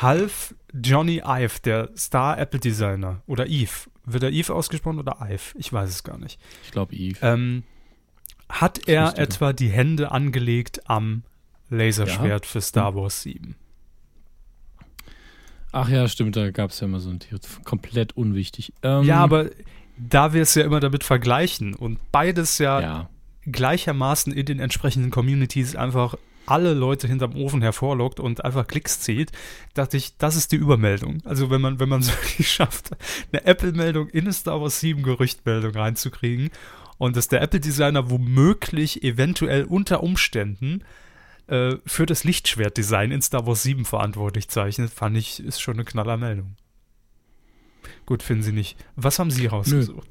A: half Johnny Ive, der Star-Apple-Designer, oder Eve, wird er Eve ausgesprochen oder Ive? Ich weiß es gar nicht.
B: Ich glaube, Eve.
A: Ähm, hat er etwa die Hände angelegt am Laserschwert für Star Wars 7?
B: Ach ja, stimmt, da gab es ja immer so ein Tier. Komplett unwichtig. Ähm,
A: Ja, aber da wir es ja immer damit vergleichen und beides ja,
B: Ja.
A: gleichermaßen in den entsprechenden Communities einfach alle Leute hinterm Ofen hervorlockt und einfach Klicks zählt, dachte ich, das ist die Übermeldung. Also wenn man, wenn man es wirklich schafft, eine Apple-Meldung in eine Star Wars 7 Gerüchtmeldung reinzukriegen und dass der Apple-Designer womöglich eventuell unter Umständen äh, für das Lichtschwert-Design in Star Wars 7 verantwortlich zeichnet, fand ich, ist schon eine Knallermeldung. Gut, finden Sie nicht. Was haben Sie rausgesucht?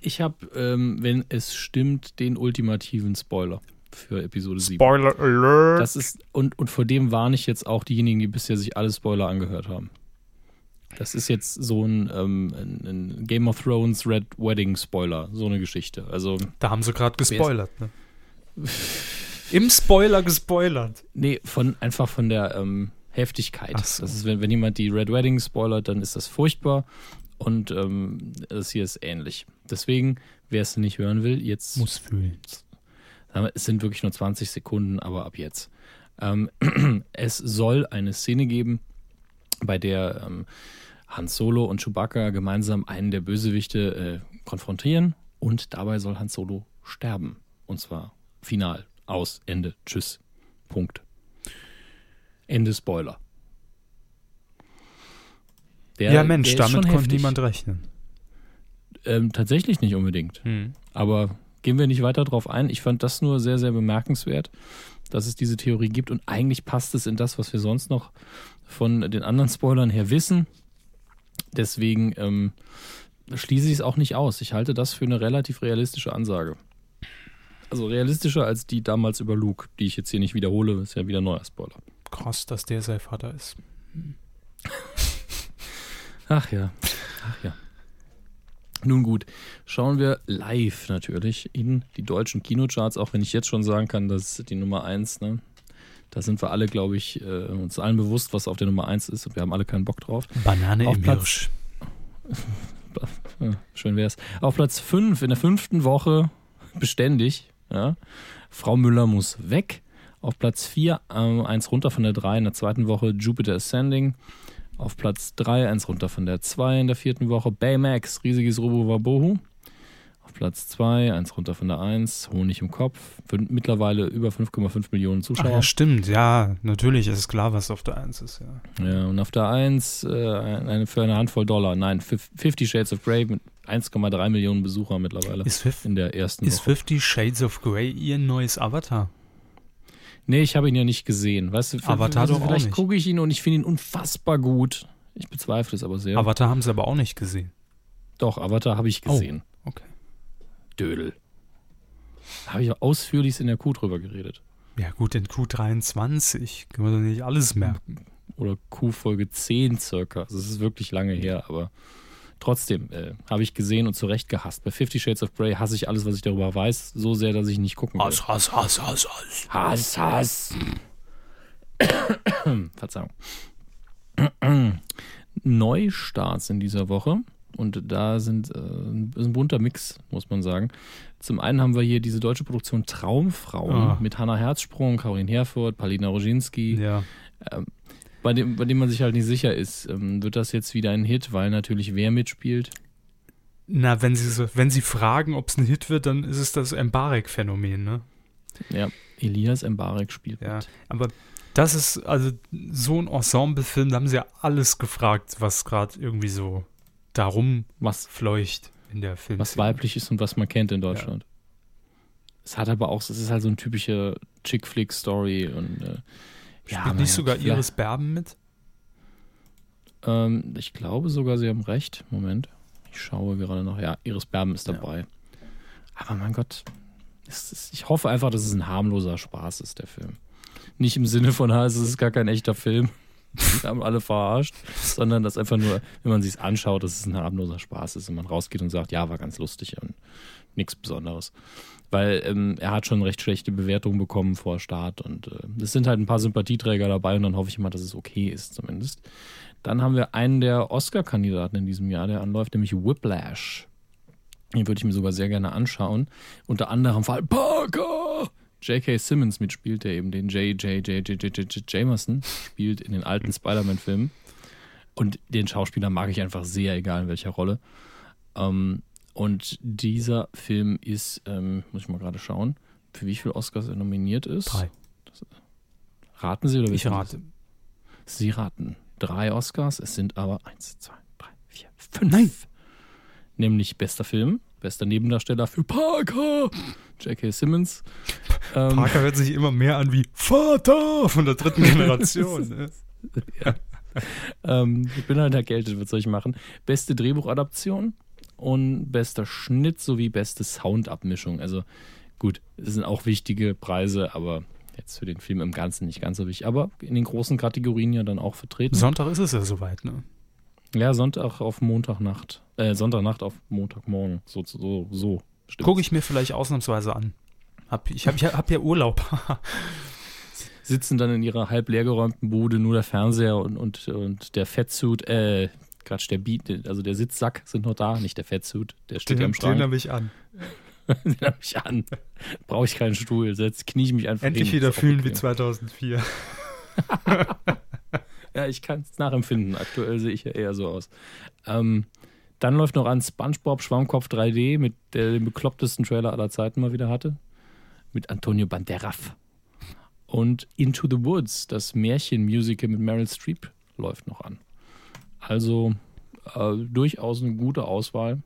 B: Ich habe, ähm, wenn es stimmt, den ultimativen Spoiler für Episode 7.
A: Spoiler Alert!
B: Das ist, und, und vor dem warne ich jetzt auch diejenigen, die bisher sich alle Spoiler angehört haben. Das ist jetzt so ein, ähm, ein, ein Game of Thrones Red Wedding Spoiler, so eine Geschichte. Also,
A: Da haben sie gerade gespoilert, ne? Im Spoiler gespoilert.
B: nee, von, einfach von der ähm, Heftigkeit.
A: So.
B: Das ist, wenn, wenn jemand die Red Wedding spoilert, dann ist das furchtbar. Und ähm, das hier ist ähnlich. Deswegen, wer es nicht hören will, jetzt
A: fühlen.
B: Wir, Es sind wirklich nur 20 Sekunden, aber ab jetzt. Ähm, es soll eine Szene geben, bei der ähm, Han Solo und Chewbacca gemeinsam einen der Bösewichte äh, konfrontieren und dabei soll Han Solo sterben. Und zwar final. Aus. Ende. Tschüss. Punkt. Ende Spoiler. Der-
A: ja, Mensch, damit konnte
B: heftig.
A: niemand rechnen.
B: Ähm, tatsächlich nicht unbedingt. Aber gehen wir nicht weiter drauf ein. Ich fand das nur sehr, sehr bemerkenswert, dass es diese Theorie gibt. Und eigentlich passt es in das, was wir sonst noch von den anderen Spoilern her wissen. Deswegen ähm, schließe ich es auch nicht aus. Ich halte das für eine relativ realistische Ansage. Also realistischer als die damals über Luke, die ich jetzt hier nicht wiederhole. Ist ja wieder ein neuer Spoiler.
A: Krass, dass der sein Vater ist.
B: Ach ja, ach ja. Nun gut, schauen wir live natürlich in die deutschen Kinocharts, auch wenn ich jetzt schon sagen kann, dass die Nummer 1, ne, da sind wir alle, glaube ich, äh, uns allen bewusst, was auf der Nummer 1 ist und wir haben alle keinen Bock drauf.
A: Banane
B: Auf
A: im
B: Platz- schön wär's. Auf Platz 5 in der fünften Woche beständig, ja, Frau Müller muss weg. Auf Platz 4, ähm, eins runter von der 3 in der zweiten Woche, Jupiter Ascending. Auf Platz 3, eins runter von der 2 in der vierten Woche, Baymax, riesiges Robo Wabohu. Auf Platz 2, eins runter von der 1, Honig im Kopf. Für mittlerweile über 5,5 Millionen
A: Ach
B: Zuschauer.
A: ja, stimmt. Ja, natürlich ist es klar, was auf der Eins ist, ja.
B: Ja, und auf der 1 äh, eine, für eine Handvoll Dollar. Nein, Fif- Fifty Shades of Grey mit 1,3 Millionen Besucher mittlerweile
A: Ist,
B: in der ersten
A: ist
B: Woche.
A: Fifty Shades of Grey ihr neues Avatar?
B: Nee, ich habe ihn ja nicht gesehen. Weißt du,
A: Avatar
B: also vielleicht
A: nicht.
B: gucke ich ihn und ich finde ihn unfassbar gut. Ich bezweifle es aber sehr.
A: Avatar haben sie aber auch nicht gesehen.
B: Doch, Avatar habe ich
A: Oh.
B: gesehen.
A: Okay.
B: Dödel. Da habe ich ausführlich in der Kuh drüber geredet.
A: Ja, gut, in Q23 können wir doch nicht alles merken.
B: Oder Q-Folge 10 circa. Also es ist wirklich lange her, aber trotzdem äh, habe ich gesehen und zu Recht gehasst. Bei Fifty Shades of Grey hasse ich alles, was ich darüber weiß, so sehr, dass ich nicht gucken will.
A: Hass, Hass, Hass, Hass, Hass.
B: Hass, Hass. Verzeihung. Neustarts in dieser Woche. Und da sind äh, ist ein bunter Mix, muss man sagen. Zum einen haben wir hier diese deutsche Produktion Traumfrauen
A: Ah.
B: mit Hannah Herzsprung, Caroline Herfurth, Palina Roginski,
A: Ja.
B: Bei, dem, bei dem man sich halt nicht sicher ist. Ähm, wird das jetzt wieder ein Hit, weil natürlich wer mitspielt?
A: Na, wenn sie, so, wenn sie fragen, ob es ein Hit wird, dann ist es das Embarek-Phänomen, ne?
B: Ja, Elias Mbarek spielt
A: Ja.
B: mit.
A: Aber das ist also so ein Ensemble-Film, da haben sie ja alles gefragt, was gerade irgendwie so darum
B: Was
A: fleucht in der Film.
B: was weiblich ist und was man kennt in Deutschland. Es hat aber auch, es ist halt so ein typischer Chick-Flick-Story und äh,
A: Spielt
B: mein
A: nicht sogar
B: Gott,
A: Iris Berben mit?
B: Ähm, ich glaube sogar, sie haben recht. Moment. Ich schaue gerade noch. Ja, Iris Berben ist
A: Ja.
B: dabei. Aber mein Gott, ist, ich hoffe einfach, dass es ein harmloser Spaß ist, der Film. Nicht im Sinne von, es ist gar kein echter Film. Wir haben alle verarscht, sondern dass einfach nur, wenn man sich anschaut, dass es ein harmloser Spaß ist und man rausgeht und sagt, ja, war ganz lustig und nichts Besonderes. Weil ähm, er hat schon recht schlechte Bewertungen bekommen vor Start und äh, es sind halt ein paar Sympathieträger dabei und dann hoffe ich mal, dass es okay ist zumindest. Dann haben wir einen der Oscar-Kandidaten in diesem Jahr, der anläuft, nämlich Whiplash. Den würde ich mir sogar sehr gerne anschauen. Unter anderem Fall Parker! J.K. Simmons mitspielt, der eben den J. J. J. J. J. J. Jameson spielt in den alten Spider-Man-Filmen. Und den Schauspieler mag ich einfach sehr, egal in welcher Rolle. Ähm, und dieser Film ist, ähm, muss ich mal gerade schauen, für wie viele Oscars er nominiert ist.
A: Drei.
B: Raten Sie oder
A: Ich
B: wissen Sie
A: rate.
B: es? Sie raten drei Oscars, es sind aber eins, zwei, drei, vier, fünf.
A: Nein.
B: Nämlich bester Film, bester Nebendarsteller für Parker, J.K. Simmons. Ähm,
A: Parker hört sich immer mehr an wie Vater von der dritten Generation. ne?
B: ja. ähm, ich bin halt erkältet, was soll ich machen? Beste Drehbuchadaption und bester Schnitt sowie beste Soundabmischung. Also gut, es sind auch wichtige Preise, aber jetzt für den Film im Ganzen nicht ganz so wichtig. Aber in den großen Kategorien ja dann auch vertreten.
A: Sonntag ist es ja soweit, ne?
B: Ja, Sonntag auf Montagnacht. Äh, Sonntagnacht auf Montagmorgen. So, so, so.
A: Gucke ich mir vielleicht ausnahmsweise an. Hab, ich habe ich hab ja Urlaub.
B: Sitzen dann in ihrer halb leergeräumten Bude nur der Fernseher und, und, und der Fettsuit, äh, Quatsch, der Beat, also der Sitzsack sind noch da, nicht der Fettsuit, der steht ja im Schrank.
A: habe ich an.
B: Den hab ich an. Brauche ich keinen Stuhl, jetzt knie ich mich einfach
A: Endlich
B: hin.
A: wieder fühlen wie
B: bequem.
A: 2004.
B: Ja, ich kann es nachempfinden. Aktuell sehe ich ja eher so aus. Ähm, dann läuft noch an SpongeBob Schwammkopf 3D, mit der den beklopptesten Trailer aller Zeiten mal wieder hatte. Mit Antonio Banderas. Und Into the Woods, das Märchenmusical mit Meryl Streep, läuft noch an. Also äh, durchaus eine gute Auswahl.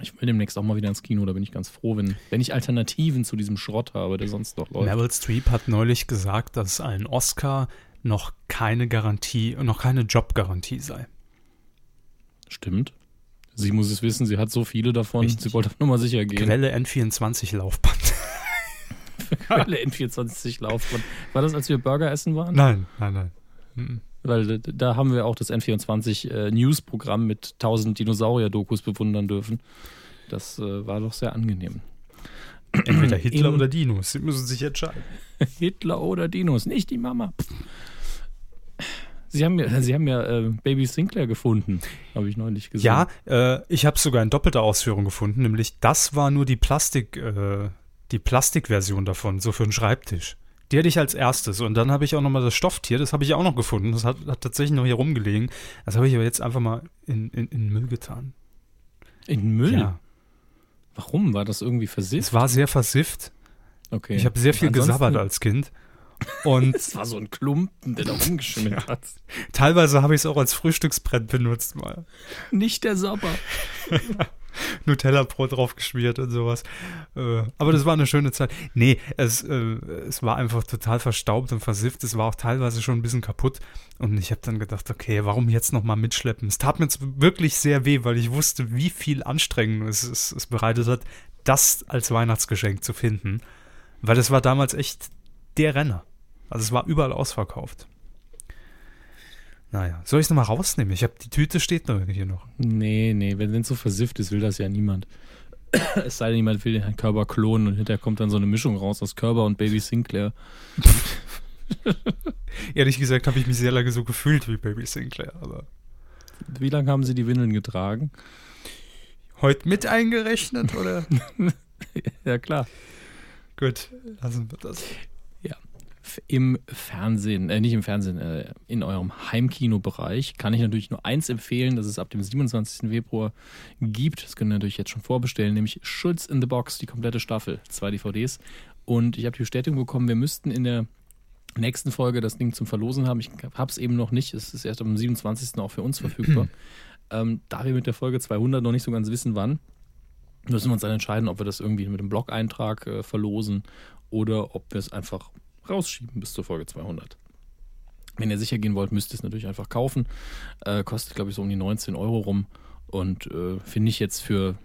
B: Ich will demnächst auch mal wieder ins Kino, da bin ich ganz froh, wenn, wenn ich Alternativen zu diesem Schrott habe, der sonst noch läuft.
A: Meryl Streep hat neulich gesagt, dass ein Oscar noch keine Garantie, noch keine Jobgarantie sei.
B: Stimmt. Sie muss es wissen, sie hat so viele davon.
A: Richtig.
B: Sie wollte nur mal sicher gehen.
A: Quelle N24 Laufband.
B: Quelle N24 Laufbahn. War das, als wir Burger essen waren?
A: Nein, nein, nein.
B: Weil da, haben wir auch das N24 äh, News-Programm mit 1000 Dinosaurier-Dokus bewundern dürfen. Das äh, war doch sehr angenehm.
A: Entweder Hitler
B: Im-
A: oder Dinos. Sie müssen sich entscheiden.
B: Hitler oder Dinos, nicht die Mama. Sie haben ja, Sie haben ja äh, Baby Sinclair gefunden, habe ich neulich gesehen.
A: Ja, äh, ich habe sogar in doppelter Ausführung gefunden, nämlich das war nur die Plastik, äh, die Plastikversion davon, so für einen Schreibtisch. Die hatte ich als erstes und dann habe ich auch noch mal das Stofftier, das habe ich auch noch gefunden. Das hat, hat tatsächlich noch hier rumgelegen. Das habe ich aber jetzt einfach mal in, in, in Müll getan.
B: In Müll?
A: Ja,
B: Warum? War das irgendwie
A: es
B: versifft?
A: war sehr versifft.
B: Okay.
A: Ich habe sehr viel
B: Ansonsten-
A: gesabbert als Kind. Und
B: Es war so ein Klumpen, der da rumgeschimmelt hat.
A: teilweise habe ich es auch als Frühstücksbrett benutzt mal.
B: Nicht der Sabber.
A: Nutella-Brot draufgeschmiert und sowas. Äh, aber das war eine schöne Zeit. Nee, es, äh, es war einfach total verstaubt und versifft. Es war auch teilweise schon ein bisschen kaputt. Und ich habe dann gedacht, okay, warum jetzt nochmal mitschleppen? Es tat mir jetzt wirklich sehr weh, weil ich wusste, wie viel Anstrengung es, es, es bereitet hat, das als Weihnachtsgeschenk zu finden. Weil das war damals echt der Renner. Also es war überall ausverkauft. Naja, soll ich es nochmal rausnehmen? Ich habe die Tüte steht noch hier noch.
B: Nee, nee, wenn es so versifft ist, will das ja niemand. Es sei denn, jemand will den Herrn Körber klonen und hinterher kommt dann so eine Mischung raus aus Körber und Baby Sinclair.
A: Ehrlich gesagt habe ich mich sehr lange so gefühlt wie Baby Sinclair, aber
B: Wie lange haben Sie die Windeln getragen?
A: heute mit eingerechnet oder?
B: Ja, klar.
A: Gut, lassen wir das.
B: Im Fernsehen, äh, nicht im Fernsehen, äh, in eurem Heimkinobereich kann ich natürlich nur eins empfehlen, das es ab dem 27. Februar gibt. Das können wir natürlich jetzt schon vorbestellen, nämlich Schulz in the Box, die komplette Staffel, zwei DVDs. Und ich habe die Bestätigung bekommen, wir müssten in der nächsten Folge das Ding zum Verlosen haben. Ich habe es eben noch nicht, es ist erst am 27. auch für uns verfügbar. ähm, da wir mit der Folge 200 noch nicht so ganz wissen, wann, müssen wir uns dann entscheiden, ob wir das irgendwie mit einem Blog-Eintrag äh, verlosen oder ob wir es einfach rausschieben bis zur Folge 200. Wenn ihr sicher gehen wollt, müsst ihr es natürlich einfach kaufen. Äh, kostet, glaube ich, so um die 19 Euro rum. Und äh, finde ich jetzt für,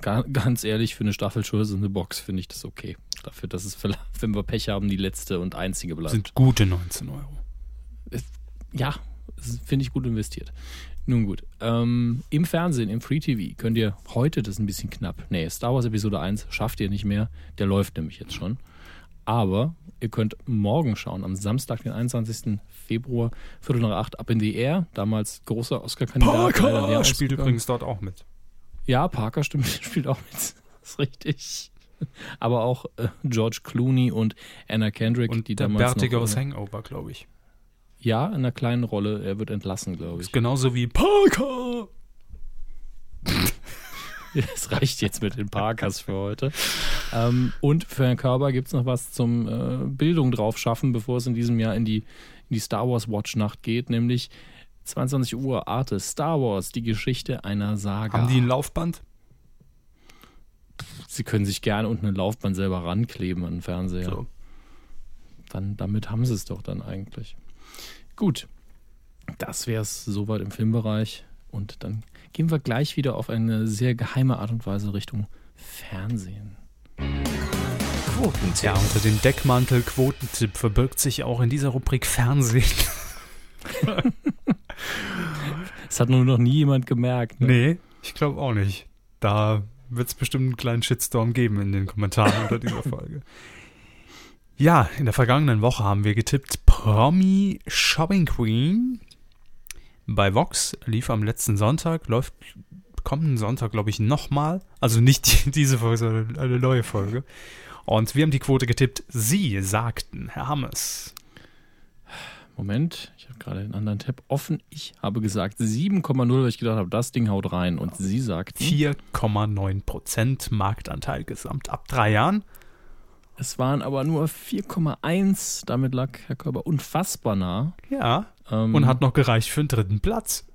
B: ga, ganz ehrlich, für eine Staffel Schulz in the Box finde ich das okay. Dafür, dass es, wenn wir Pech haben, die letzte und einzige bleibt.
A: Sind gute 19 Euro.
B: Ja, das finde ich gut investiert. Nun gut. Ähm, Im Fernsehen, im Free TV, könnt ihr heute, das ist ein bisschen knapp, nee, Star Wars Episode 1 schafft ihr nicht mehr. Der läuft nämlich jetzt schon. Aber ihr könnt morgen schauen, am Samstag, den 21. Februar, Viertel nach acht, ab in die Air. Damals großer Oscar-Kandidat.
A: Parker spielt übrigens dort auch mit.
B: Ja, Parker stimmt, spielt auch mit. Das ist richtig. Aber auch äh, George Clooney und Anna Kendrick,
A: Und
B: die
A: der
B: damals
A: Bärtige aus Hangover, glaube ich.
B: Ja, in einer kleinen Rolle. Er wird entlassen, glaube ich.
A: Ist genauso wie Parker.
B: Es reicht jetzt mit den Parkers für heute. Ähm, und für Herrn Körber gibt es noch was zum äh, Bildung drauf schaffen, bevor es in diesem Jahr in die, in die Star Wars Watch Nacht geht, nämlich 22 Uhr Arte Star Wars, die Geschichte einer Saga.
A: Haben die ein Laufband?
B: Sie können sich gerne unten ein Laufband selber rankleben an den Fernseher.
A: So.
B: Dann, damit haben sie es doch dann eigentlich. Gut, das wäre es soweit im Filmbereich. Und dann gehen wir gleich wieder auf eine sehr geheime Art und Weise Richtung Fernsehen.
C: Quotentipp.
A: Ja, unter dem Deckmantel Quotentipp verbirgt sich auch in dieser Rubrik Fernsehen.
B: Das hat nur noch nie jemand gemerkt. Ne?
A: Nee, ich glaube auch nicht. Da wird es bestimmt einen kleinen Shitstorm geben in den Kommentaren unter dieser Folge. Ja, in der vergangenen Woche haben wir getippt Promi Shopping Queen. Bei Vox lief am letzten Sonntag, läuft kommenden Sonntag, glaube ich, nochmal. Also nicht die, diese Folge, sondern eine neue Folge. Und wir haben die Quote getippt. Sie sagten, Herr Hammes.
B: Moment, ich habe gerade einen anderen Tab offen. Ich habe gesagt 7,0, weil ich gedacht habe, das Ding haut rein. Und sie sagt,
A: 4,9% Marktanteil gesamt ab drei Jahren.
B: Es waren aber nur 4,1. Damit lag Herr Körber unfassbar nah.
A: Ja.
B: Ähm,
A: Und hat noch gereicht für den dritten Platz.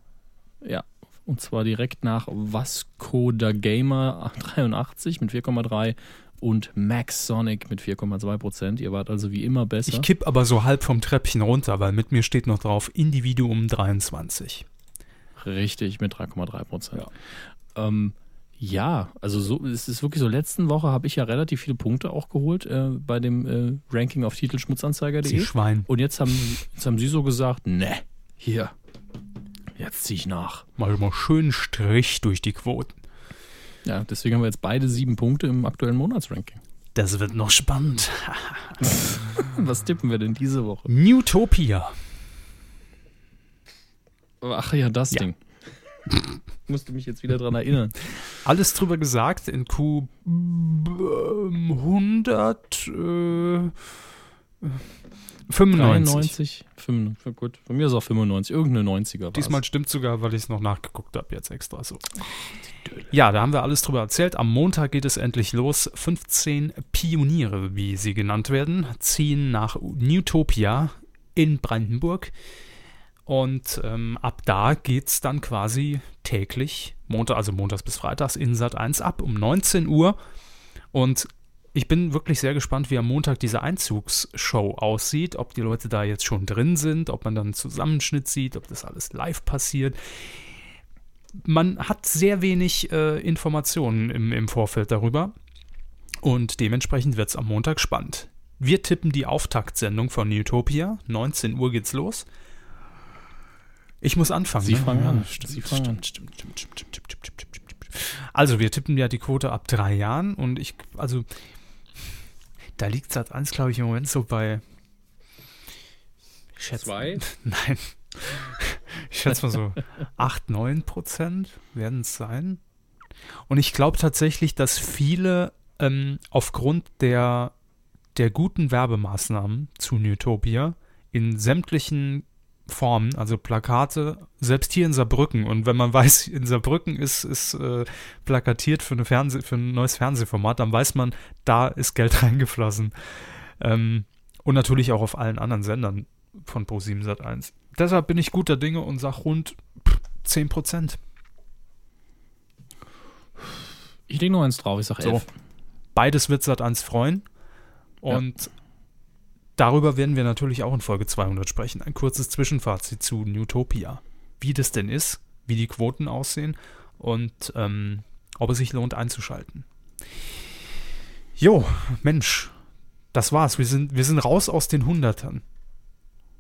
B: Ja, und zwar direkt nach Vasco da Gamer 83 mit 4,3 und Max Sonic mit 4,2 Prozent. Ihr wart also wie immer besser.
A: Ich kipp aber so halb vom Treppchen runter, weil mit mir steht noch drauf Individuum 23.
B: Richtig, mit 3,3 Prozent. Ja. Ähm, ja, also so, es ist wirklich so, letzten Woche habe ich ja relativ viele Punkte auch geholt äh, bei dem äh, Ranking auf
A: Sie
B: Titelschmutzanzeiger.de.
A: Schwein.
B: Und jetzt haben, jetzt haben sie so gesagt, ne, hier, jetzt zieh ich nach.
A: Mal mal schön Strich durch die Quoten.
B: Ja, deswegen haben wir jetzt beide sieben Punkte im aktuellen Monatsranking.
A: Das wird noch spannend.
B: Was tippen wir denn diese Woche?
A: Newtopia.
B: Ach ja, das
A: Ja.
B: Ding. Musste mich jetzt wieder dran erinnern.
A: Alles drüber gesagt in Q ähm, 100 äh, 95.
B: 93, 95, gut. Von mir ist auch 95, irgendeine 90er war's.
A: Diesmal stimmt sogar, weil ich es noch nachgeguckt habe, jetzt extra so. Ja, da haben wir alles drüber erzählt. Am Montag geht es endlich los. 15 Pioniere, wie sie genannt werden, ziehen nach Newtopia in Brandenburg. Und ähm, ab da geht es dann quasi täglich, Montag, also montags bis freitags in Sat 1 ab um 19 Uhr. Und ich bin wirklich sehr gespannt, wie am Montag diese Einzugsshow aussieht, ob die Leute da jetzt schon drin sind, ob man dann einen Zusammenschnitt sieht, ob das alles live passiert. Man hat sehr wenig äh, Informationen im, im Vorfeld darüber und dementsprechend wird es am Montag spannend. Wir tippen die Auftaktsendung von Utopia. 19 Uhr geht's los. Ich muss anfangen.
B: Sie
A: ne?
B: fangen
A: ja,
B: an.
A: Stimmt,
B: Sie fangen stimmt, an.
A: Stimmt, stimmt, stimmt, stimmt, stimmt, stimmt, stimmt, stimmt. Also, wir tippen ja die Quote ab drei Jahren und ich, also, da liegt Satz 1, glaube ich, im Moment so bei. Ich schätze,
B: Zwei?
A: Nein. Ich schätze mal so 8, 9 Prozent werden es sein. Und ich glaube tatsächlich, dass viele ähm, aufgrund der, der guten Werbemaßnahmen zu Newtopia in sämtlichen Formen, also Plakate, selbst hier in Saarbrücken. Und wenn man weiß, in Saarbrücken ist, ist äh, plakatiert für, eine Fernseh, für ein neues Fernsehformat, dann weiß man, da ist Geld reingeflossen. Ähm, und natürlich auch auf allen anderen Sendern von Pro7 Sat1. Deshalb bin ich guter Dinge und sag rund pff, 10 Prozent.
B: Ich lege noch eins drauf, ich sag
A: So.
B: 11.
A: Beides wird Sat1 freuen. Und darüber werden wir natürlich auch in Folge 200 sprechen. Ein kurzes Zwischenfazit zu Newtopia. Wie das denn ist, wie die Quoten aussehen und ähm, ob es sich lohnt einzuschalten. Jo, Mensch, das war's. Wir sind, wir sind raus aus den Hundertern.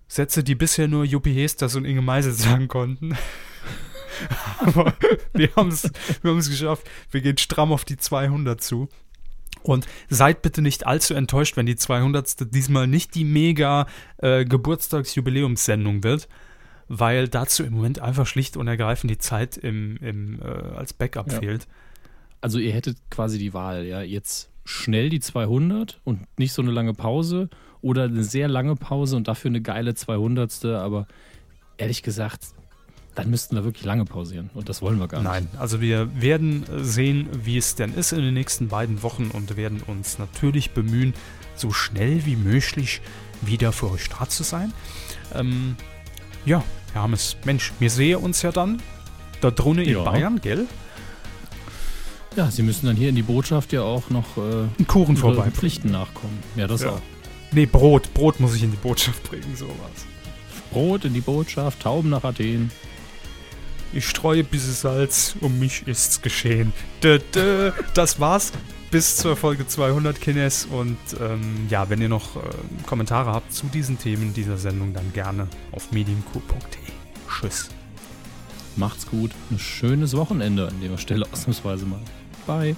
A: Sätze, die bisher nur Juppie Hesters und Inge Meisel sagen konnten. Aber wir haben es wir geschafft. Wir gehen stramm auf die 200 zu. Und seid bitte nicht allzu enttäuscht, wenn die 200. diesmal nicht die mega äh, Geburtstagsjubiläumssendung wird, weil dazu im Moment einfach schlicht und ergreifend die Zeit im, im, äh, als Backup
B: Ja.
A: fehlt.
B: Also ihr hättet quasi die Wahl, ja, jetzt schnell die 200 und nicht so eine lange Pause oder eine sehr lange Pause und dafür eine geile 200. Aber ehrlich gesagt, dann müssten wir wirklich lange pausieren und das wollen wir gar nicht.
A: Nein, also wir werden sehen, wie es denn ist in den nächsten beiden Wochen und werden uns natürlich bemühen, so schnell wie möglich wieder für euch da zu sein. Ähm, ja, wir haben es. Mensch, wir sehen uns ja dann da drinnen in
B: Ja.
A: Bayern, gell?
B: Ja, sie müssen dann hier in die Botschaft ja auch noch äh,
A: Einen Kuchen vorbei.
B: Pflichten nachkommen. Ja, das
A: Ja.
B: auch.
A: Nee, Brot. Brot muss ich in die Botschaft bringen, sowas.
B: Brot in die Botschaft, Tauben nach Athen.
A: Ich streue ein bisschen Salz, um mich ist's geschehen. Dö, dö. Das war's bis zur Folge 200, Kines. Und ähm, ja, wenn ihr noch äh, Kommentare habt zu diesen Themen dieser Sendung, dann gerne auf medienq.de. Tschüss.
B: Macht's gut. Ein schönes Wochenende an der Stelle ausnahmsweise mal. Bye.